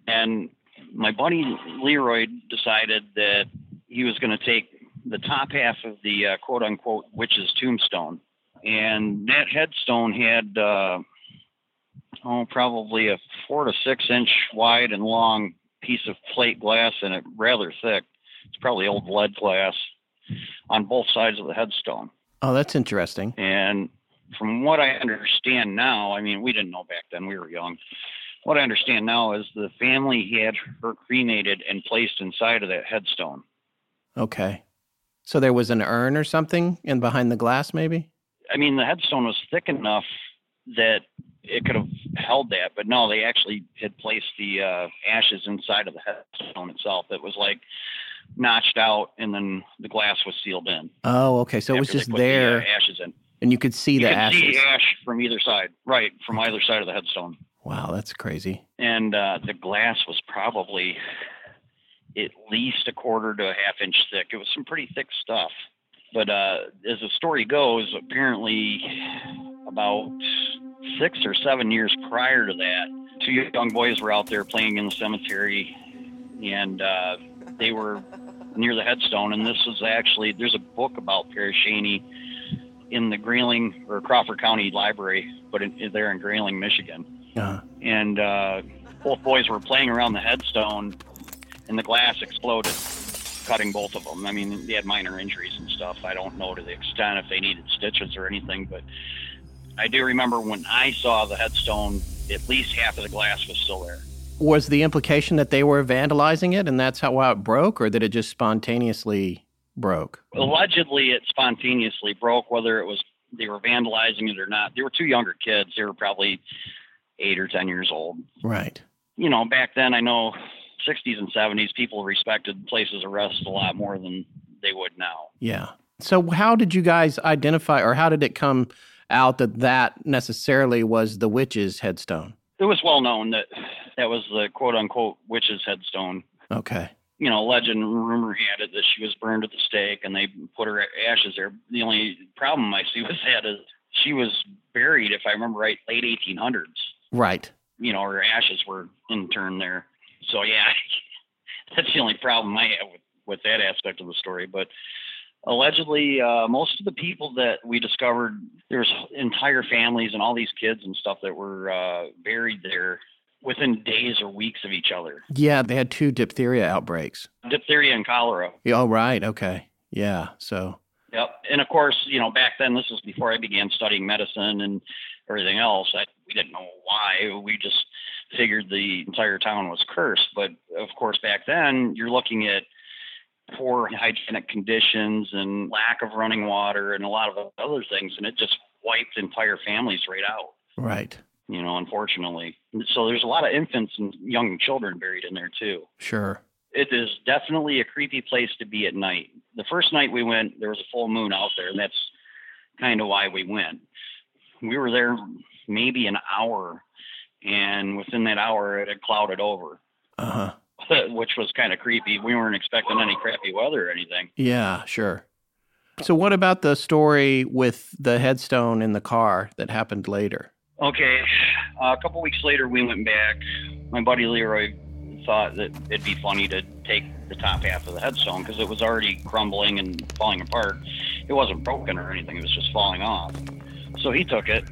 and my buddy Leroy decided that he was going to take the top half of the uh, quote unquote witch's tombstone. And that headstone had uh, oh, probably a four to six inch wide and long piece of plate glass in it, rather thick. It's probably old lead glass on both sides of the headstone. Oh, that's interesting. And from what I understand now, I mean, we didn't know back then, we were young. What I understand now is the family had her cremated and placed inside of that headstone. Okay. So there was an urn or something in behind the glass, maybe? I mean, the headstone was thick enough that it could have held that, but no, they actually had placed the uh, ashes inside of the headstone itself. It was like notched out, and then the glass was sealed in. Oh, okay. So it was just put the, there, uh, ashes in. and you could see You the could ashes. see ash from either side, right, from either side of the headstone. Wow, that's crazy. and uh, the glass was probably at least a quarter to a half inch thick. It was some pretty thick stuff. But uh, as the story goes, apparently about six or seven years prior to that, two young boys were out there playing in the cemetery, and uh, they were near the headstone. And this was actually there's a book about Pere in the Grayling or Crawford County Library, but in, there in Grayling, Michigan. Uh, and uh, both boys were playing around the headstone, and the glass exploded, cutting both of them. I mean, they had minor injuries and stuff. I don't know to the extent if they needed stitches or anything, but I do remember when I saw the headstone, at least half of the glass was still there. was the implication that they were vandalizing it, and that's how, how it broke, or that it just spontaneously broke? Allegedly, it spontaneously broke. Whether it was they were vandalizing it or not, they were two younger kids. They were probably eight or ten years old. Right. you know, back then I know 60s and 70s people respected places of rest a lot more than they would now. Yeah. So how did you guys identify, or how did it come out that that necessarily was the witch's headstone? It was well known that that was the quote unquote witch's headstone. Okay. You know, legend, rumor had it that she was burned at the stake and they put her ashes there. The only problem I see with that is she was buried, if I remember right, late 1800s. Right. You know, her ashes were interned there. So yeah, that's the only problem I have with, with that aspect of the story. But allegedly, uh, most of the people that we discovered, there's entire families and all these kids and stuff that were uh, buried there within days or weeks of each other. Yeah, they had two diphtheria outbreaks. Diphtheria and cholera. Yeah, Oh, right. Okay. Yeah. So, Yep. And of course, you know, back then, this was before I began studying medicine and everything else. I, we didn't know why. We just figured the entire town was cursed. But of course, back then, you're looking at poor hygienic conditions and lack of running water and a lot of other things, and it just wiped entire families right out. right. You know, unfortunately. So there's a lot of infants and young children buried in there too. Sure. It is definitely a creepy place to be at night. The first night we went, there was a full moon out there, and that's kind of why we went. We were there maybe an hour, and within that hour, it had clouded over, Uh huh. which was kind of creepy. We weren't expecting any crappy weather or anything. Yeah, sure. So, what about the story with the headstone in the car that happened later? Okay, uh, a couple weeks later, we went back. My buddy Leroy thought that it'd be funny to take the top half of the headstone because it was already crumbling and falling apart. It wasn't broken or anything; it was just falling off. So he took it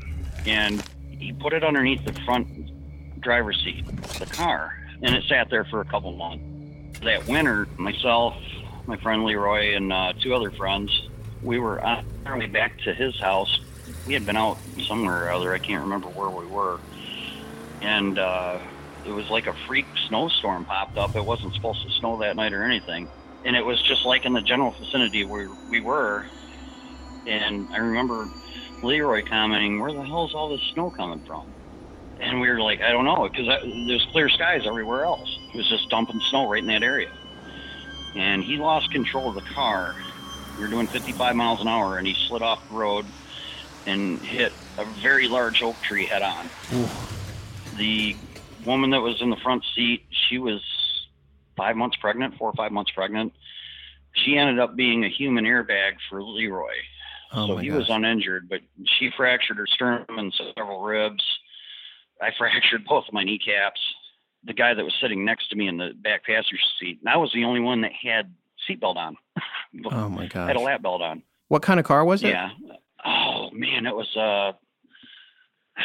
and he put it underneath the front driver's seat of the car, and it sat there for a couple months. That winter, myself, my friend Leroy, and uh, two other friends, we were on our way back to his house. We had been out somewhere or other. I can't remember where we were, and uh, it was like a freak snowstorm popped up. It wasn't supposed to snow that night or anything, and it was just like in the general vicinity where we were. And I remember Leroy commenting, "Where the hell's all this snow coming from?" And we were like, "I don't know," because there's clear skies everywhere else. It was just dumping snow right in that area. And he lost control of the car. We were doing 55 miles an hour, and he slid off the road and hit a very large oak tree head on. The woman that was in the front seat, she was five months pregnant, four or five months pregnant. She ended up being a human airbag for Leroy. Oh so he gosh. was uninjured, but she fractured her sternum and several ribs. I fractured both of my kneecaps. The guy that was sitting next to me in the back passenger seat, and I was the only one that had seatbelt on. Oh my god! had a lap belt on. What kind of car was it? Yeah. Oh man, it was uh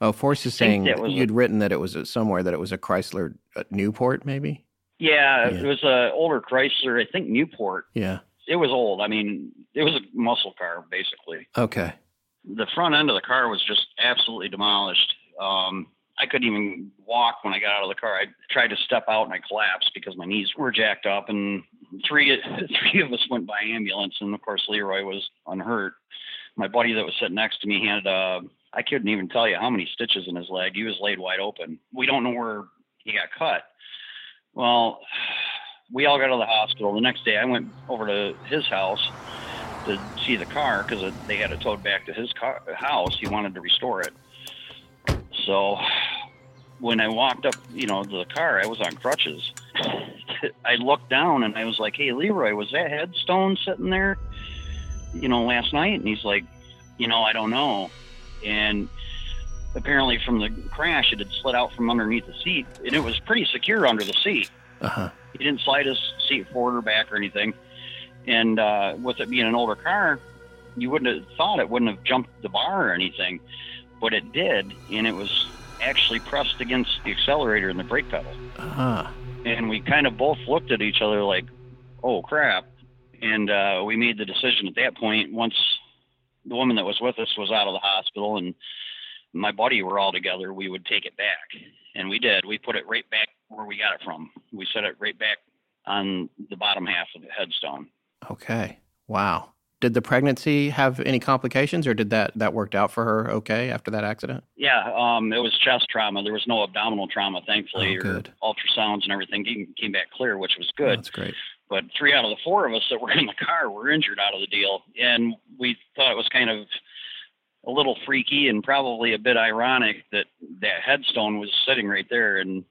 Oh, Forrest is saying that was a- you'd written that it was a, somewhere that it was a Chrysler uh, Newport, maybe. yeah, Yeah. it was a older Chrysler, I think Newport. Yeah. It was old. I mean, it was a muscle car basically. Okay. the front end of the car was just absolutely demolished. Um, I couldn't even walk when I got out of the car. I tried to step out and I collapsed because my knees were jacked up. And three three of us went by ambulance, and of course Leroy was unhurt. My buddy that was sitting next to me had uh, I couldn't even tell you how many stitches in his leg. He was laid wide open. We don't know where he got cut. Well, we all got to the hospital. The next day, I went over to his house to see the car because they had it towed back to his car, house. He wanted to restore it. So when I walked up, you know, to the car, I was on crutches. I looked down and I was like, "Hey, Leroy, was that headstone sitting there, you know, last night?" And he's like, "You know, I don't know." And apparently, from the crash, it had slid out from underneath the seat, and it was pretty secure under the seat. Uh huh. He didn't slide his seat forward or back or anything. And uh, with it being an older car, you wouldn't have thought it wouldn't have jumped the bar or anything, but it did, and it was actually pressed against the accelerator and the brake pedal. Ah. And we kind of both looked at each other like, "Oh crap!" And uh, we made the decision at that point. Once the woman that was with us was out of the hospital, and my buddy were all together, we would take it back, and we did. We put it right back where we got it from. We set it right back on the bottom half of the headstone. Okay. Wow. Did the pregnancy have any complications, or did that that worked out for her okay after that accident? Yeah, um, it was chest trauma. There was no abdominal trauma, thankfully, Oh, good. ultrasounds and everything came, came back clear, which was good. That's great. But three out of the four of us that were in the car were injured out of the deal, and we thought it was kind of a little freaky and probably a bit ironic that that headstone was sitting right there, and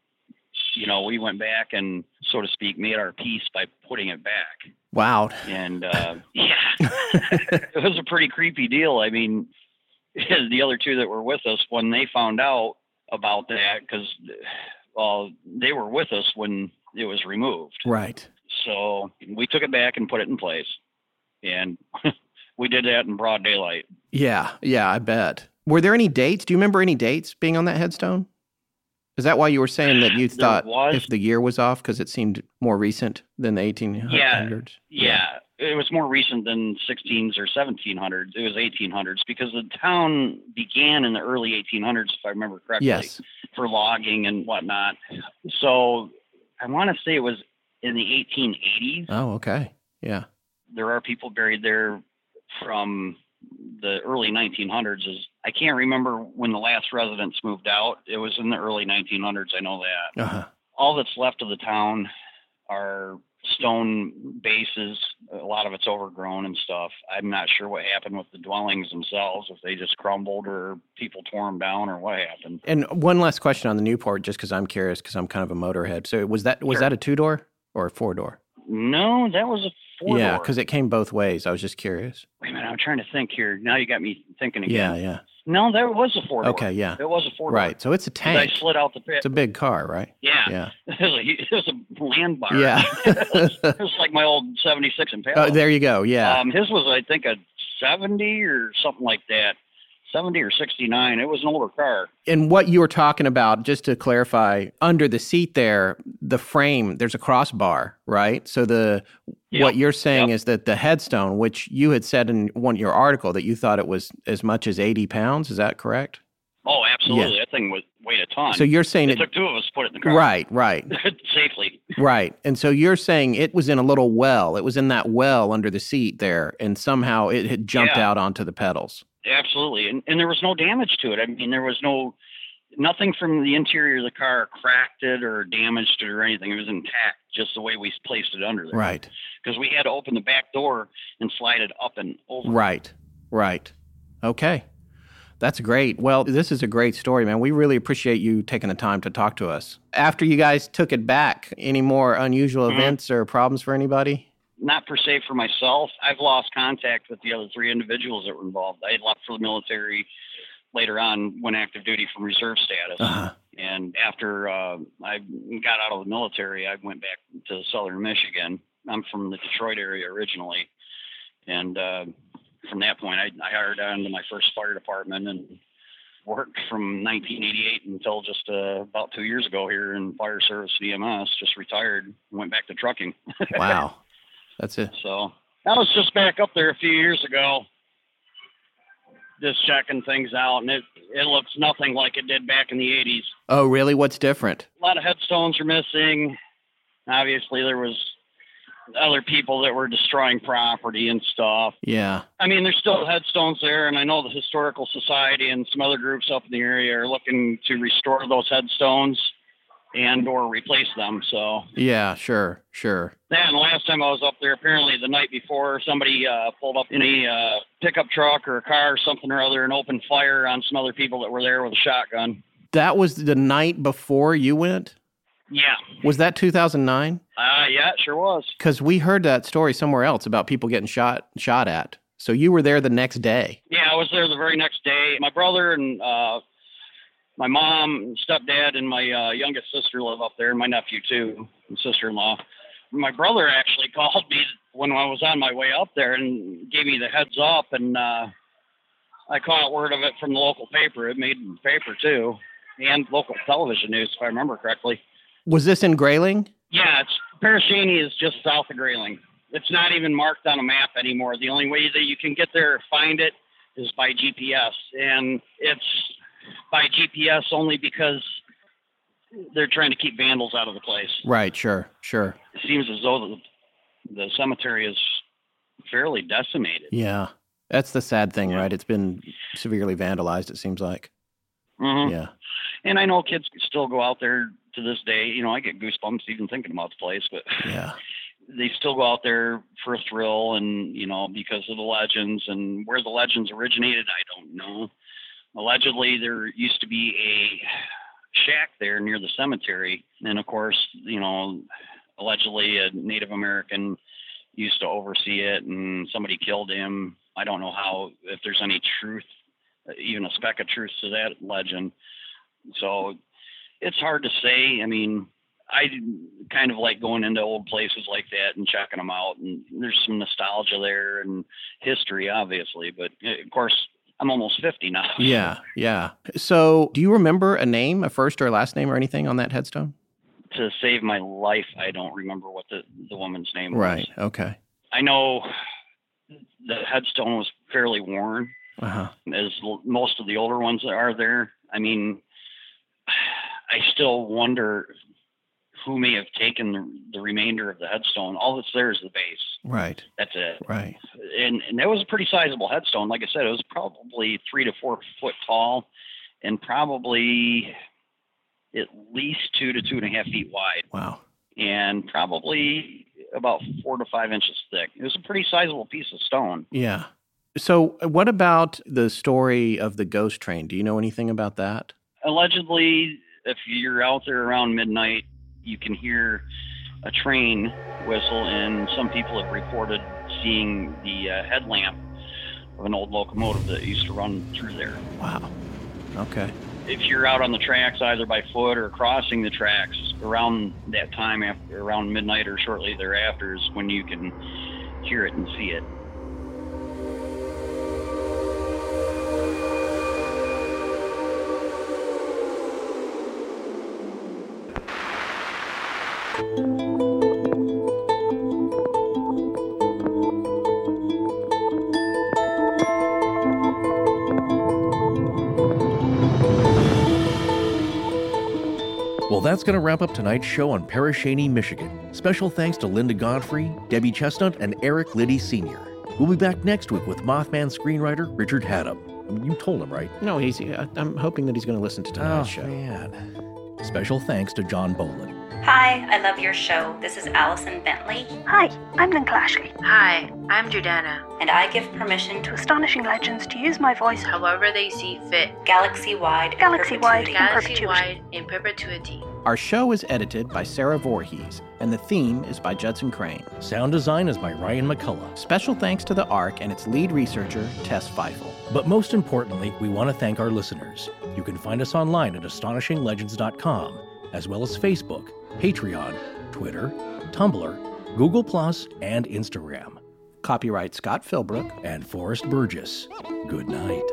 you know we went back and so to speak made our peace by putting it back. Wow. And uh, yeah, it was a pretty creepy deal. I mean, the other two that were with us when they found out about that, because well, they were with us when it was removed. Right. So we took it back and put it in place, and we did that in broad daylight. Yeah. Yeah. I bet. Were there any dates? Do you remember any dates being on that headstone? Is that why you were saying that you thought was. if the year was off because it seemed more recent than the 1800s? Yeah, it was more recent than 16s or 1700s. It was 1800s because the town began in the early 1800s, if I remember correctly. Yes. for logging and whatnot. So I want to say it was in the 1880s. Oh, okay. Yeah. There are people buried there from the early 1900s. Is I can't remember when the last residents moved out. It was in the early 1900s. I know that. Uh huh. All that's left of the town are stone bases. A lot of it's overgrown and stuff. I'm not sure what happened with the dwellings themselves, if they just crumbled or people tore them down or what happened. And one last question on the Newport, just because I'm curious, because I'm kind of a motorhead. So was that was Sure. that a two door or a four door? No, that was a four Yeah, because it came both ways. I was just curious. Wait a minute, I'm trying to think here. Now you got me thinking again. yeah. Yeah. No, there was a four. Okay, yeah. It was a four. Right. So it's a tank. I slid out the pit. It's a big car, right? yeah. Yeah. It was a, it was a land bar. Yeah. it was like my old 76 Impala. Oh, there you go. Yeah. Um, his was, I think, a 70 or something like that. 70 or 69. It was an older car. and what you were talking about, just to clarify, under the seat there, the frame, there's a crossbar, right? So the Yep. what you're saying Yep. is that the headstone, which you had said in one your article that you thought it was as much as 80 pounds, is that correct? Oh, absolutely. That thing was weighed a ton. So you're saying it it, took two of us to put it in the car. right, right, Safely. right. And so you're saying it was in a little well. It was in that well under the seat there, and somehow it had jumped Yeah. out onto the pedals. Absolutely. And, and there was no damage to it. I mean, there was no, nothing from the interior of the car cracked it or damaged it or anything. It was intact, just the way we placed it under there. Right, Because we had to open the back door and slide it up and over. right, right. Okay. That's great. Well, this is a great story, man. We really appreciate you taking the time to talk to us. After you guys took it back, any more unusual Mhm. events or problems for anybody? Not per se for myself. I've lost contact with the other three individuals that were involved. I left for the military later on, went active duty from reserve status. Uh-huh. And after uh, I got out of the military, I went back to southern Michigan. I'm from the Detroit area originally. And uh, from that point, I, I hired on to my first fire department and worked from 1988 until just uh, about two years ago here in fire service EMS. Just retired, went back to trucking. Wow. That's it. So I was just back up there a few years ago, just checking things out, and it it looks nothing like it did back in the 80s. Oh, really? What's different? A lot of headstones are missing. Obviously, there was other people that were destroying property and stuff. Yeah. I mean, there's still headstones there, and I know the historical society and some other groups up in the area are looking to restore those headstones and or replace them. So Yeah, sure, sure. then last time I was up there, apparently the night before, somebody uh, pulled up in a uh, pickup truck or a car or something or other and opened fire on some other people that were there with a shotgun. That was the night before you went? Yeah, Was that 2009? uh, yeah, it sure was. Because we heard that story somewhere else about people getting shot shot at. So you were there the next day. Yeah, I was there the very next day. My brother and uh, my mom, stepdad, and my uh, youngest sister live up there, and my nephew too, and sister-in-law. My brother actually called me when I was on my way up there and gave me the heads up, and uh, I caught word of it from the local paper. It made the paper too, and local television news, if I remember correctly. Was this in Grayling? Yeah, it's Pere Cheney is just south of Grayling. It's not even marked on a map anymore. The only way that you can get there or find it is by GPS, and it's by GPS only because they're trying to keep vandals out of the place. Right, sure, sure. It seems as though the, the cemetery is fairly decimated. Yeah. That's the sad thing, right? It's been severely vandalized, it seems like. Mhm. Yeah. And I know kids still go out there to this day. You know, I get goosebumps even thinking about the place, but Yeah. they still go out there for a thrill and you know because of the legends and where the legends originated i don't know allegedly there used to be a shack there near the cemetery and of course you know allegedly a native american used to oversee it and somebody killed him i don't know how if there's any truth even a speck of truth to that legend so it's hard to say i mean I kind of like going into old places like that and checking them out. And there's some nostalgia there and history, obviously. But uh, of course, I'm almost 50 now. Yeah, yeah. So, do you remember a name, a first or last name or anything on that headstone? To save my life, I don't remember what the, the woman's name Right. was. Right, okay. I know the headstone was fairly worn, Uh-huh. as l- most of the older ones that are there. I mean, I still wonder who may have taken the, the remainder of the headstone. All that's there is the base. Right. That's it. Right. and and that was a pretty sizable headstone. Like I said, it was probably three to four foot tall, and probably at least two to two and a half feet wide. Wow. and probably about four to five inches thick. It was a pretty sizable piece of stone. Yeah. So, what about the story of the ghost train? Do you know anything about that? Allegedly, if you're out there around midnight, you can hear a train whistle, and some people have reported seeing the uh, headlamp of an old locomotive that used to run through there. Wow. Okay. If you're out on the tracks, either by foot or crossing the tracks around that time, after around midnight or shortly thereafter, is when you can hear it and see it. Well, that's going to wrap up tonight's show on Pere Cheney, Michigan. Special thanks to Linda Godfrey, Debbie Chestnut, and Eric Liddy Sr. We'll be back next week with Mothman screenwriter Richard Hatem. You told him, right? No, he's. I'm hoping that he's going to listen to tonight's oh, show. Oh, man. Special thanks to John Boland. Hi, I love your show. This is Allison Bentley, Hi, I'm Lynn Clashley. Hi, I'm Jordana. and I give permission To to Astonishing Legends to use my voice However they see fit. galaxy-wide Galaxy-wide. In Galaxy perpetuity. wide in perpetuity. Our show is edited by Sarah Voorhees, and the theme is by Judson Crane. Sound design is by Ryan McCullough. Special thanks to the ARC and its lead researcher, Tess Feifel. But most importantly, we want to thank our listeners. You can find us online at astonishinglegends.com, as well as Facebook, Patreon, Twitter, Tumblr, Google, and Instagram. Copyright Scott Philbrook and Forrest Burgess. Good night.